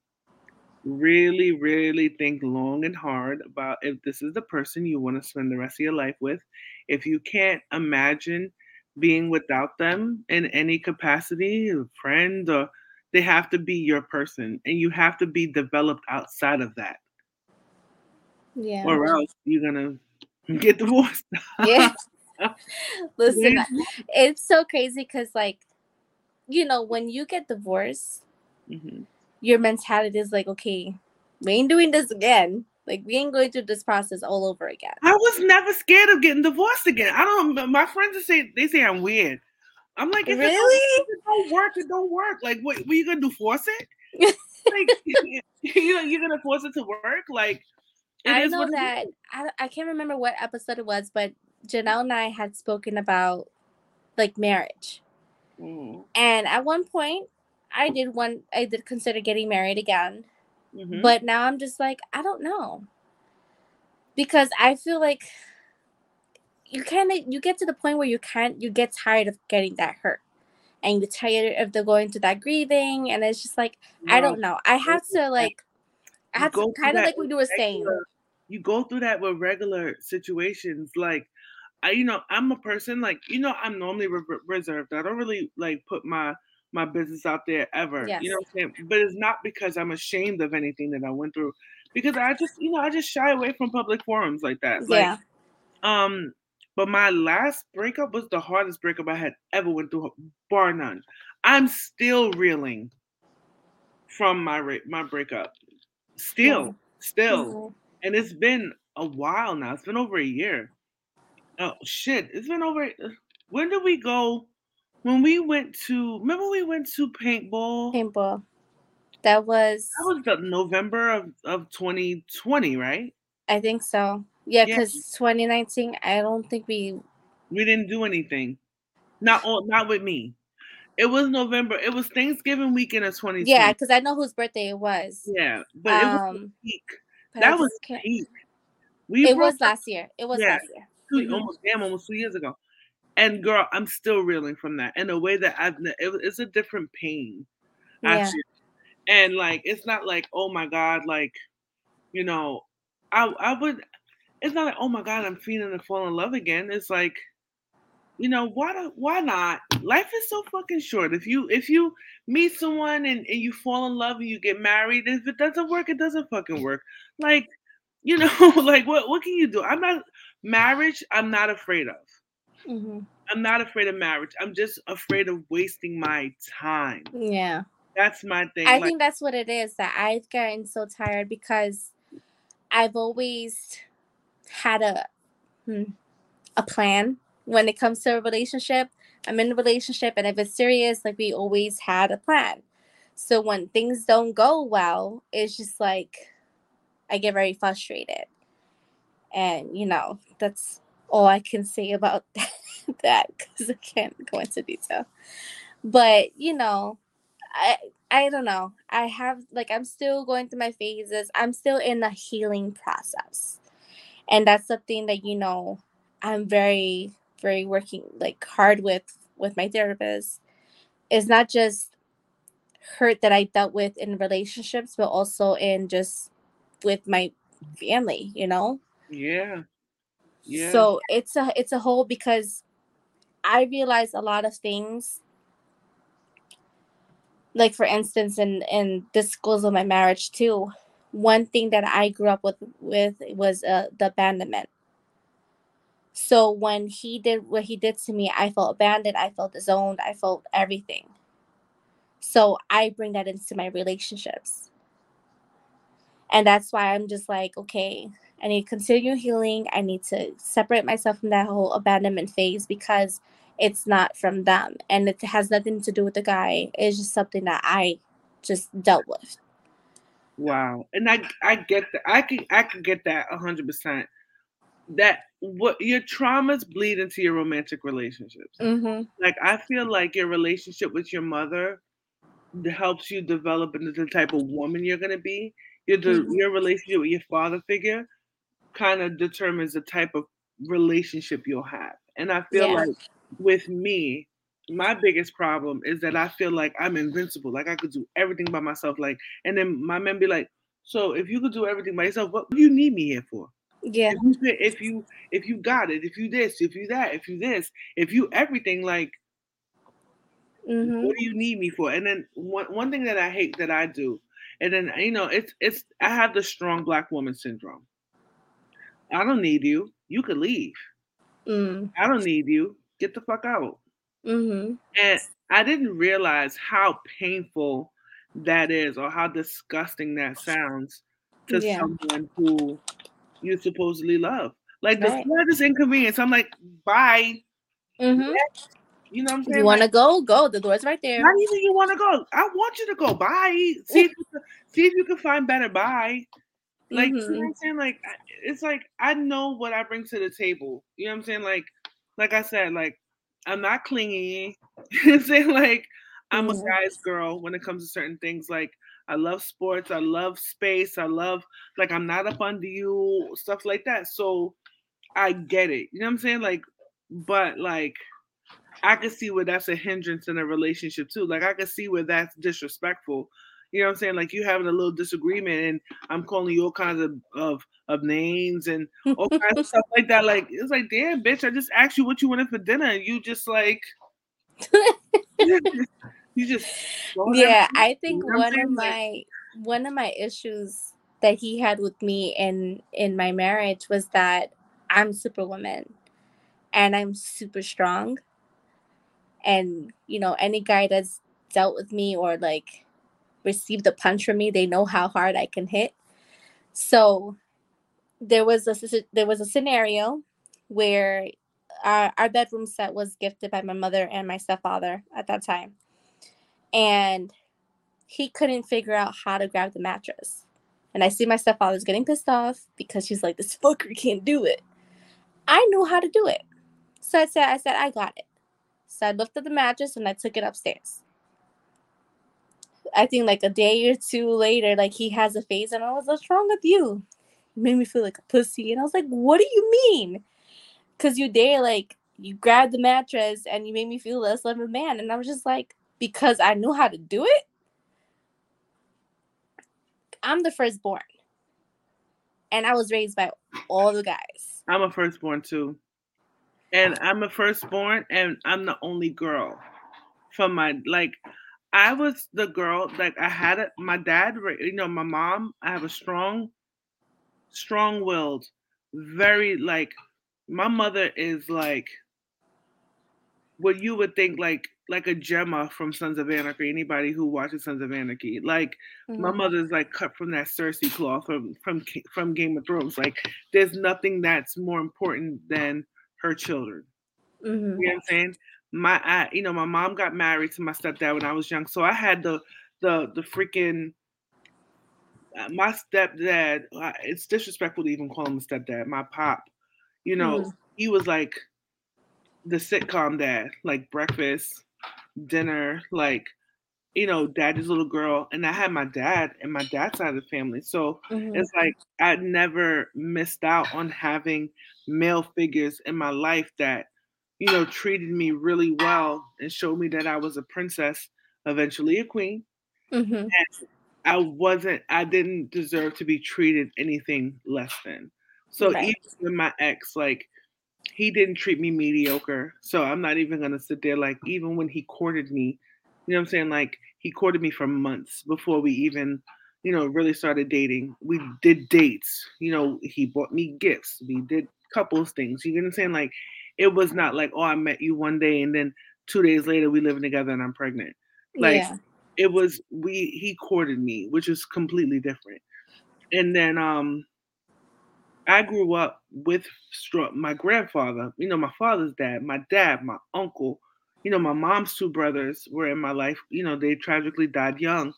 really, really think long and hard about if this is the person you want to spend the rest of your life with. If you can't imagine being without them in any capacity, a friend, or they have to be your person, and you have to be developed outside of that. Yeah. Or else you're gonna get divorced. yeah. Listen, it's so crazy because, like, you know, when you get divorced, mm-hmm. your mentality is like, okay, we ain't doing this again. Like, we ain't going through this process all over again. I was never scared of getting divorced again. I don't. My friends say they say I'm weird. I'm like, if really? It don't, if it don't work, it don't work. Like, what? What you gonna do? Force it? like, you you're gonna force it to work? Like, I know that I, I can't remember what episode it was, but Janelle and I had spoken about like marriage. Mm. And at one point, I did one. I did consider getting married again, mm-hmm. but now I'm just like I don't know because I feel like you kind of you get to the point where you can't you get tired of getting that hurt and you're tired of the going to that grieving and it's just like no. I don't know. I have to like I have to kind of like we were saying. You go through that with regular situations like I, you know, I'm a person like you know, I'm normally re- reserved. I don't really like put my my business out there ever. Yes. You know what I'm saying? But it's not because I'm ashamed of anything that I went through, because I just, you know, I just shy away from public forums like that. Yeah. Like, um, but my last breakup was the hardest breakup I had ever went through, bar none. I'm still reeling from my my breakup. Still, yeah. still, mm-hmm. and it's been a while now. It's been over a year. Oh shit! It's been over. Uh, when did we go? When we went to remember we went to paintball. Paintball. That was that was the November of, of 2020, right? I think so. Yeah, because yeah. 2019, I don't think we we didn't do anything. Not all. not with me. It was November. It was Thanksgiving weekend of 2020. Yeah, because I know whose birthday it was. Yeah, but um, it was um, peak. That was peak. We it was last year. It was yeah. last year mm-hmm. almost damn almost two years ago. And girl, I'm still reeling from that in a way that I've it, it's a different pain, actually. Yeah. And like it's not like oh my god, like you know, I I would. It's not like oh my god, I'm feeling to fall in love again. It's like you know why why not life is so fucking short if you if you meet someone and, and you fall in love and you get married if it doesn't work it doesn't fucking work like you know like what what can you do i'm not marriage i'm not afraid of. Mm-hmm. i'm not afraid of marriage. I'm just afraid of wasting my time. Yeah. That's my thing i like, think that's what it is that i've gotten so tired because i've always had a hmm, a plan when it comes to a relationship. I'm in a relationship and if it's serious like we always had a plan. So when things don't go well it's just like i get very frustrated. And you know that's all i can say about that because i can't go into detail. But you know i i don't know. I have like i'm still going through my phases. I'm still in the healing process. And that's something that you know i'm very very working like hard with with my therapist. It's not just hurt that i dealt with in relationships but also in just with my family you know? Yeah. So it's a it's a whole because I realize a lot of things. Like for instance, in in this goes with my marriage too. One thing that I grew up with with was uh, the abandonment. So when he did what he did to me, I felt abandoned. I felt disowned. I felt everything. So I bring that into my relationships, and that's why I'm just like, okay, I need to continue healing. I need to separate myself from that whole abandonment phase because it's not from them and it has nothing to do with the guy. It's just something that I just dealt with. Wow. And I I get that. I can I can get that hundred percent. That what your traumas bleed into your romantic relationships. Mm-hmm. Like I feel like your relationship with your mother helps you develop into the type of woman you're gonna be. Your mm-hmm. your relationship with your father figure kind of determines the type of relationship you'll have. And I feel yeah. like with me, my biggest problem is that I feel like I'm invincible. Like I could do everything by myself. Like, and then my men be like, So if you could do everything by yourself, what do you need me here for? Yeah. If you, if you if you got it, if you this, if you that, if you this, if you everything, like Mm-hmm. what do you need me for? And then one one thing that I hate that I do, and then you know, it's it's I have the strong black woman syndrome. I don't need you. You could leave. Mm. I don't need you. Get the fuck out. Mm-hmm. And I didn't realize how painful that is or how disgusting that sounds to Yeah. someone who you supposedly love. Like the Right. slightest inconvenience, I'm like, bye. Mm-hmm. You know what I'm saying? You want to Like, go? Go. The door's right there. not even you want to go. I want you to go. Bye. See if see if you can find better. Bye. Like, you know Mhm. I'm saying? Like, it's like I know what I bring to the table. You know what I'm saying? Like, like I said, like I'm not clingy. you know I'm saying? Like, I'm a Mhm. guy's girl when it comes to certain things. Like, I love sports. I love space. I love like I'm not up under you, stuff like that. So I get it. You know what I'm saying? Like, but like I can see where that's a hindrance in a relationship too. Like I can see where that's disrespectful. You know what I'm saying? Like you having a little disagreement and I'm calling you all kinds of of, of names and all kinds of stuff like that. Like it's like, damn, bitch, I just asked you what you wanted for dinner. And you just like you just yeah i think You know one of saying? Like- my one of my issues that he had with me in in my marriage was that i'm superwoman and i'm super strong and you know any guy that's dealt with me or like received a punch from me they know how hard i can hit so there was a there was a scenario where our, our bedroom set was gifted by my mother and my stepfather at that time and he couldn't figure out how to grab the mattress. And I see my stepfather's getting pissed off because she's like, this fucker can't do it. I knew how to do it. So I said, I said, I got it. So I lifted the mattress and I took it upstairs. I think like a day or two later, like he has a phase and I was, what's wrong with you? You made me feel like a pussy. And I was like, what do you mean? Because you dare like you grabbed the mattress and you made me feel less of a man. And I was just like, because I knew how to do it. I'm the firstborn. And I was raised by all the guys. I'm a firstborn too. And I'm a firstborn and I'm the only girl from my like I was the girl like I had it my dad you know my mom I have a strong strong-willed very like my mother is like what you would think like like a Gemma from Sons of Anarchy anybody who watches Sons of Anarchy like my Mhm. mother's like cut from that Cersei cloth from from from Game of Thrones. Like there's nothing that's more important than her children. Mhm. You know what I'm saying? My I, you know, my mom got married to my stepdad when I was young, so I had the the the freaking uh, my stepdad. uh, It's disrespectful to even call him a stepdad. My pop, you know, Mhm. he was like the sitcom dad, like breakfast, dinner, like you know, daddy's little girl, and I had my dad and my dad's side of the family. So Mhm. it's like I never missed out on having male figures in my life that, you know, treated me really well and showed me that I was a princess, eventually a queen. Mhm. I wasn't, I didn't deserve to be treated anything less than. So even with my ex, like, he didn't treat me mediocre. So I'm not even gonna sit there like even when he courted me, you know what I'm saying? Like he courted me for months before we even, you know, really started dating. We did dates, you know, he bought me gifts. We did couples things. You know what I'm saying? Like it was not like, oh, I met you one day and then two days later we living together and I'm pregnant. Like yeah. it was we he courted me, which is completely different. And then um I grew up with my grandfather, you know, my father's dad, my dad, my uncle, you know, my mom's two brothers were in my life. You know, they tragically died young.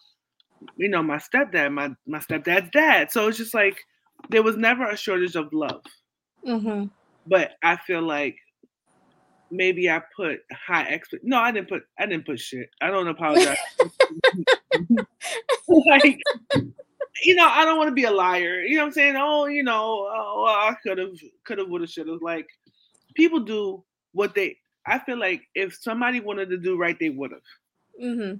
You know, my stepdad, my my stepdad's dad. So it's just like there was never a shortage of love. Mhm. But I feel like maybe I put high expect. No, I didn't put. I didn't put shit. I don't apologize. like, you know, I don't want to be a liar. You know what I'm saying? Oh, you know, oh, I could have, could have, would have, should have. Like, people do what they. I feel like if somebody wanted to do right, they would have. Mm-hmm.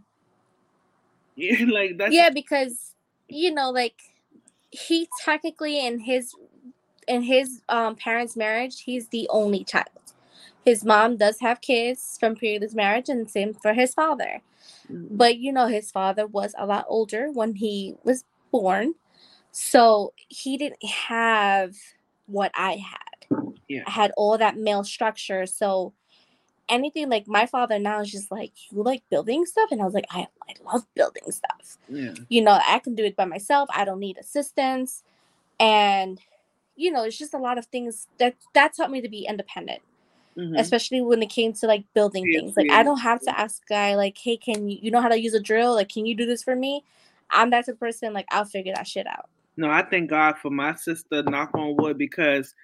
Yeah, like that's Yeah, because you know, like he technically in his in his um, parents' marriage, he's the only child. His mom does have kids from previous marriage, and same for his father. Mm-hmm. But you know, his father was a lot older when he was born, so he didn't have what I had. Yeah. I had all that male structure, so anything like my father now is just like you like building stuff and i was like i, I love building stuff yeah. you know i can do it by myself i don't need assistance and you know, it's just a lot of things that that taught me to be independent. Mm-hmm. Especially when it came to like building yeah, things. Like yeah. I don't have to ask a guy like, hey, can you you know how to use a drill? Like, can you do this for me? I'm that type of person, like I'll figure that shit out. No, I thank God for my sister, knock on wood, because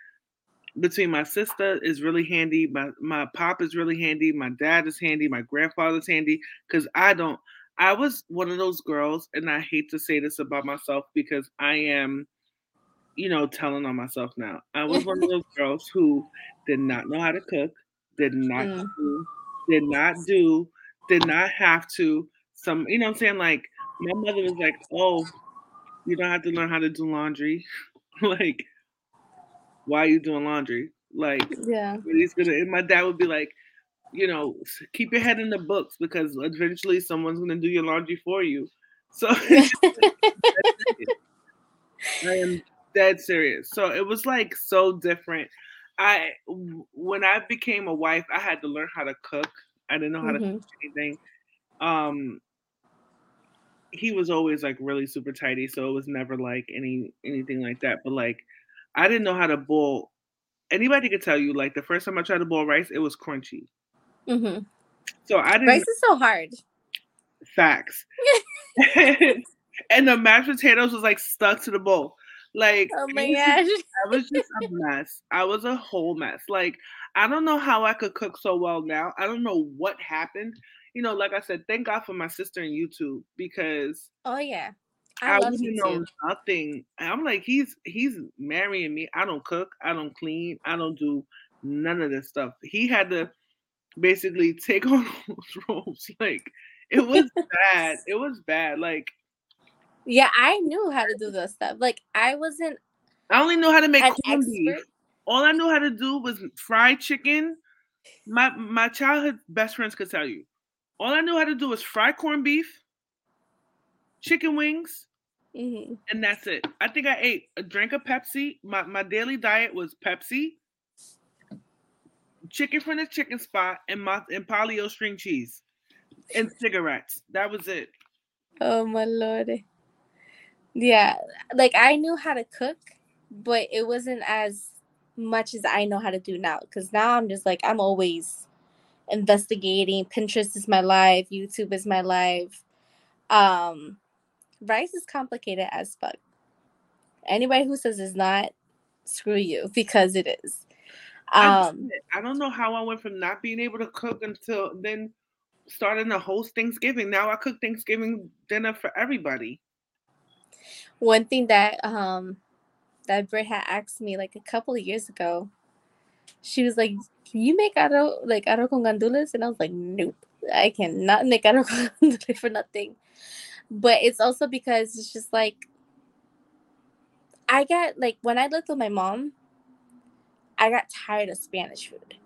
between my sister is really handy, my my pop is really handy, my dad is handy, my grandfather's handy, because I don't I was one of those girls, and I hate to say this about myself because I am you know, telling on myself now. I was one of those girls who did not know how to cook, did not mm. do, did not do, did not have to. Some, you know, I'm saying like my mother was like, "Oh, you don't have to learn how to do laundry." like, why are you doing laundry? Like, yeah, he's gonna. And my dad would be like, you know, keep your head in the books because eventually someone's gonna do your laundry for you. So I am dead serious. So it was like so different. I when I became a wife, I had to learn how to cook. I didn't know how mm-hmm. to cook anything. Um he was always like really super tidy, so it was never like any anything like that. But like I didn't know how to boil. Anybody could tell you, like the first time I tried to boil rice, it was crunchy. Mm-hmm. So I didn't. Rice is so hard. Facts. and the mashed potatoes was like stuck to the bowl. Like, oh my gosh, I was just a mess. I was a whole mess. Like, I don't know how I could cook so well now. I don't know what happened. You know, like I said, thank God for my sister and YouTube because oh yeah, I, I wouldn't know nothing. I'm like, he's he's marrying me. I don't cook. I don't clean. I don't do none of this stuff. He had to basically take on those roles. Like, it was bad. It was bad. Like yeah, I knew how to do this stuff. Like I wasn't. I only knew how to make corned beef. All I knew how to do was fried chicken. My my childhood best friends could tell you. All I knew how to do was fry corned beef, chicken wings, mm-hmm. and that's it. I think I ate a drink of Pepsi. My my daily diet was Pepsi, chicken from the chicken spot, and my and Polly-O string cheese, and cigarettes. That was it. Oh my lordy. Yeah, like I knew how to cook, but it wasn't as much as I know how to do now. Because now I'm just like I'm always investigating. Pinterest is my life. YouTube is my life. Um, rice is complicated as fuck. Anybody who says it's not, screw you because it is. Um, I don't know how I went from not being able to cook until then starting to host Thanksgiving. Now I cook Thanksgiving dinner for everybody one thing that um that Brit had asked me like a couple of years ago, she was like, "Can you make arroz like arroz con gandules?" And I was like, "Nope, I cannot make arroz con gandules for nothing." But it's also because it's just like I got like when I lived with my mom, I got tired of Spanish food.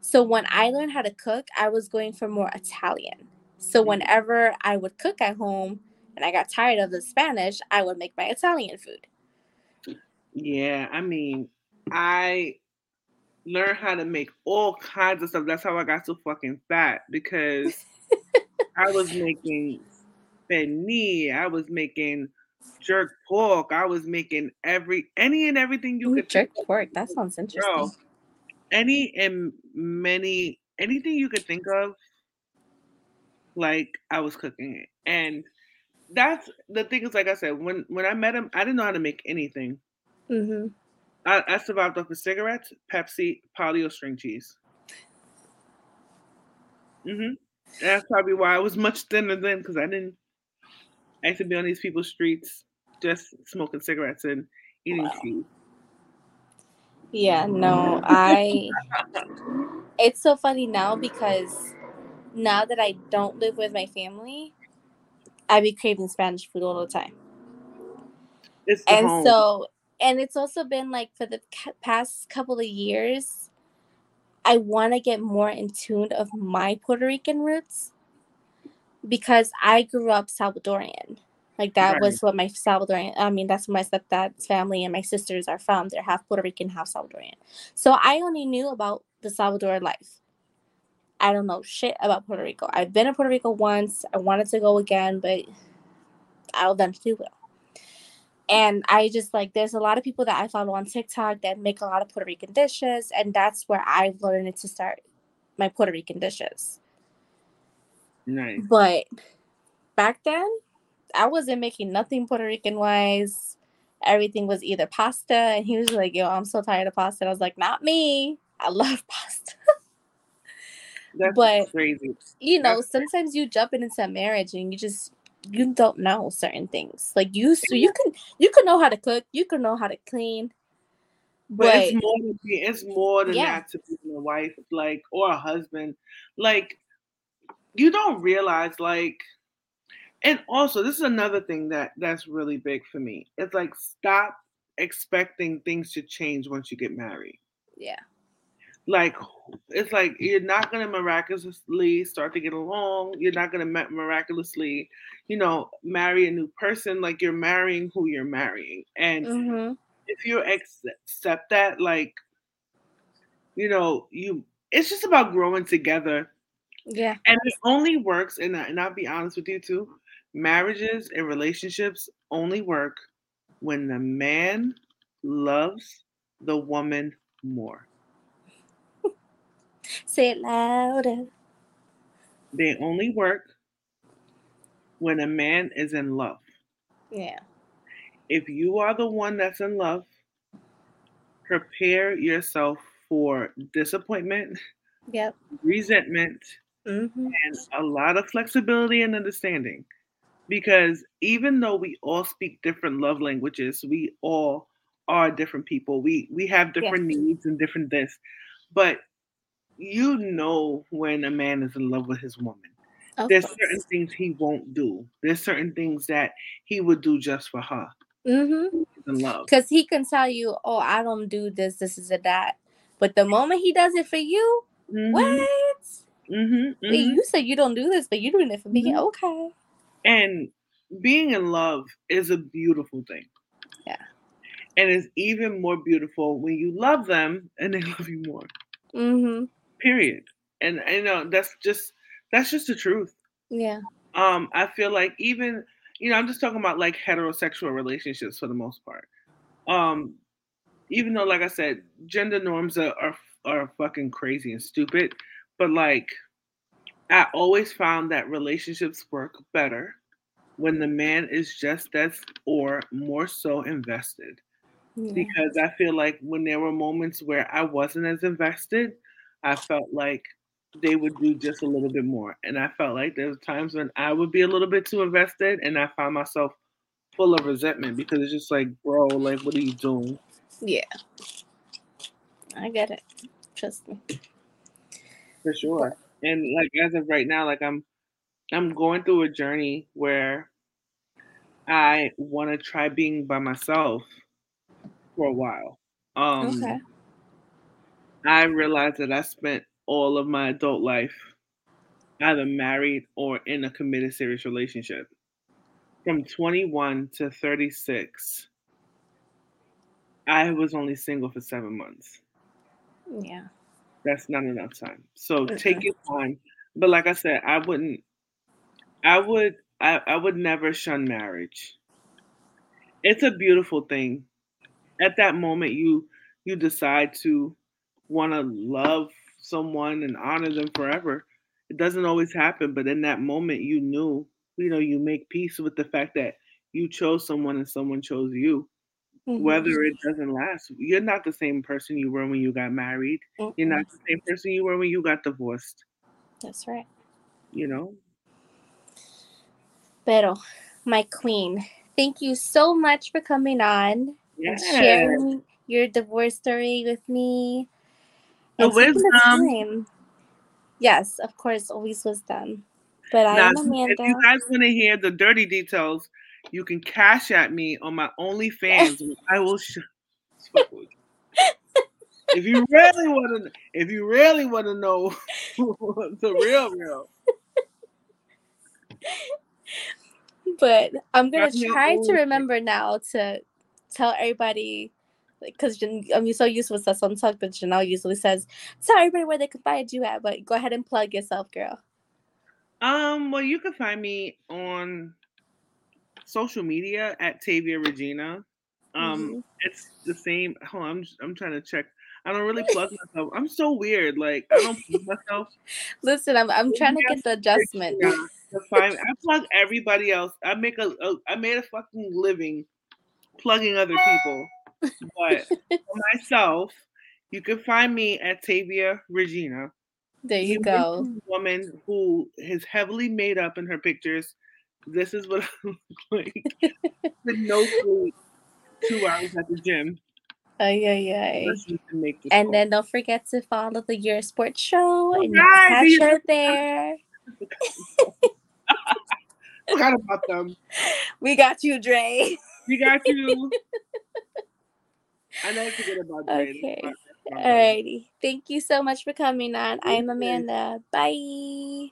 So when I learned how to cook, I was going for more Italian. So mm. whenever I would cook at home, and I got tired of the Spanish, I would make my Italian food. Yeah, I mean, I learned how to make all kinds of stuff. That's how I got so fucking fat because I was making penne, I was making jerk pork, I was making every any and everything you Ooh, could jerk pork. That sounds interesting. Bro, any and many anything you could think of, like I was cooking it. And that's the thing is like I said when when I met him I didn't know how to make anything. Mm-hmm. I, I survived off of cigarettes, Pepsi, Polly-O string cheese. Mm-hmm. that's probably why I was much thinner then because I didn't. I used to be on these people's streets just smoking cigarettes and eating wow. cheese. Yeah, no, I. it's so funny now because now that I don't live with my family, I be craving Spanish food all the time. The and home. so and it's also been like for the past couple of years i want to get more in tune of my puerto rican roots because i grew up salvadorian like that Right. was what my salvadorian i mean that's my stepdad's family and my sisters are from they're half puerto rican half salvadorian so i only knew about the salvador life i don't know shit about puerto rico i've been to puerto rico once i wanted to go again but i'll eventually will and I just like there's a lot of people that I follow on TikTok that make a lot of Puerto Rican dishes, and that's where I learned to start my Puerto Rican dishes. nice. But back then, I wasn't making nothing Puerto Rican wise. Everything was either pasta, and he was like, "Yo, I'm so tired of pasta." And I was like, "Not me. I love pasta." That's but- crazy. you know, That's- sometimes you jump into a marriage and you just you don't know certain things. Like you, so you can you can know how to cook, you can know how to clean, But, but, it's more than it's more than Yeah. that to be a wife, like or a husband. Like you don't realize, like, and also this is another thing that that's really big for me. It's like stop expecting things to change once you get married. yeah, Like it's like you're not gonna miraculously start to get along. You're not gonna miraculously, you know, marry a new person. Like you're marrying who you're marrying, and hmm if you accept that, like, you know, you it's just about growing together, yeah, and it only works. And, and I'll be honest with you too, marriages and relationships only work when the man loves the woman more. Say it louder. They only work when a man is in love. Yeah, If you are the one that's in love, prepare yourself for disappointment, yep. resentment, hmm and a lot of flexibility and understanding. Because even though we all speak different love languages, we all are different people. We we have different needs and different this. But you know when a man is in love with his woman. Of There's course. certain things he won't do. There's certain things that he would do just for her. Mm-hmm. In love. Because he can tell you, "Oh, I don't do this. This is a that." But the moment he does it for you, Mhm, what? mhm, Wait, mhm. you said you don't do this, but you're doing it for me. Mhm. Okay. And being in love is a beautiful thing. Yeah. And it's even more beautiful when you love them and they love you more. Mm-hmm. Period. And I know that's just that's just the truth. Yeah. Um, I feel like even you know, I'm just talking about like heterosexual relationships for the most part. Um, even though, like I said, gender norms are are, are fucking crazy and stupid, but like I always found that relationships work better when the man is just as or more so invested. yeah. Because I feel like when there were moments where I wasn't as invested, I felt like they would do just a little bit more. And I felt like there was times when I would be a little bit too invested and I found myself full of resentment because it's just like, bro, like what are you doing? Yeah. I get it. Trust me. For sure. And like as of right now, like I'm I'm going through a journey where I want to try being by myself for a while. Um okay. I realized that I spent all of my adult life either married or in a committed serious relationship. From 21 to 36, I was only single for seven months. Yeah. That's not enough time. So take your time. But like I said, I wouldn't I would I, I would never shun marriage. It's a beautiful thing. At that moment you you decide to want to love someone and honor them forever. It doesn't always happen, but in that moment you knew, you know, you make peace with the fact that you chose someone and someone chose you. Mhm. Whether it doesn't last, you're not the same person you were when you got married. You're not the same person you were when you got divorced, That's right. you know? Pero, my queen, thank you so much for coming on Yeah. and sharing your divorce story with me. The and taking the wisdom. Yes, of course, always wisdom. But Now, if Amanda. you guys want to hear the dirty details, you can cash at me on my OnlyFans. I will show. if you really want to, if you really want to know the real, real. But I'm gonna try to remember now to tell everybody because I'm so used to stuff. So I'm talking, but Janelle usually says, "Tell everybody where they can find you at." But go ahead and plug yourself, girl. Um. Well, you can find me on social media at Tavia Regina. Um, mm-hmm. it's the same. Hold on, I'm I'm trying to check. I don't really plug myself. I'm so weird. Like I don't plug myself. Listen, I'm I'm trying to get the adjustment. I plug everybody else. I make a, a I made a fucking living plugging other people. But for myself, you can find me at Tavia Regina. There you go. Woman who is heavily made up in her pictures. This is what I look like. With no sleep, two hours at the gym. Oh yeah, yeah. And then don't forget to follow the Your Sports Show oh, and catch her there. Forgot about them. We got you, Dre. We got you. I never forget about Okay. Alrighty. Thank you so much for coming on. I'm Amanda. Bye.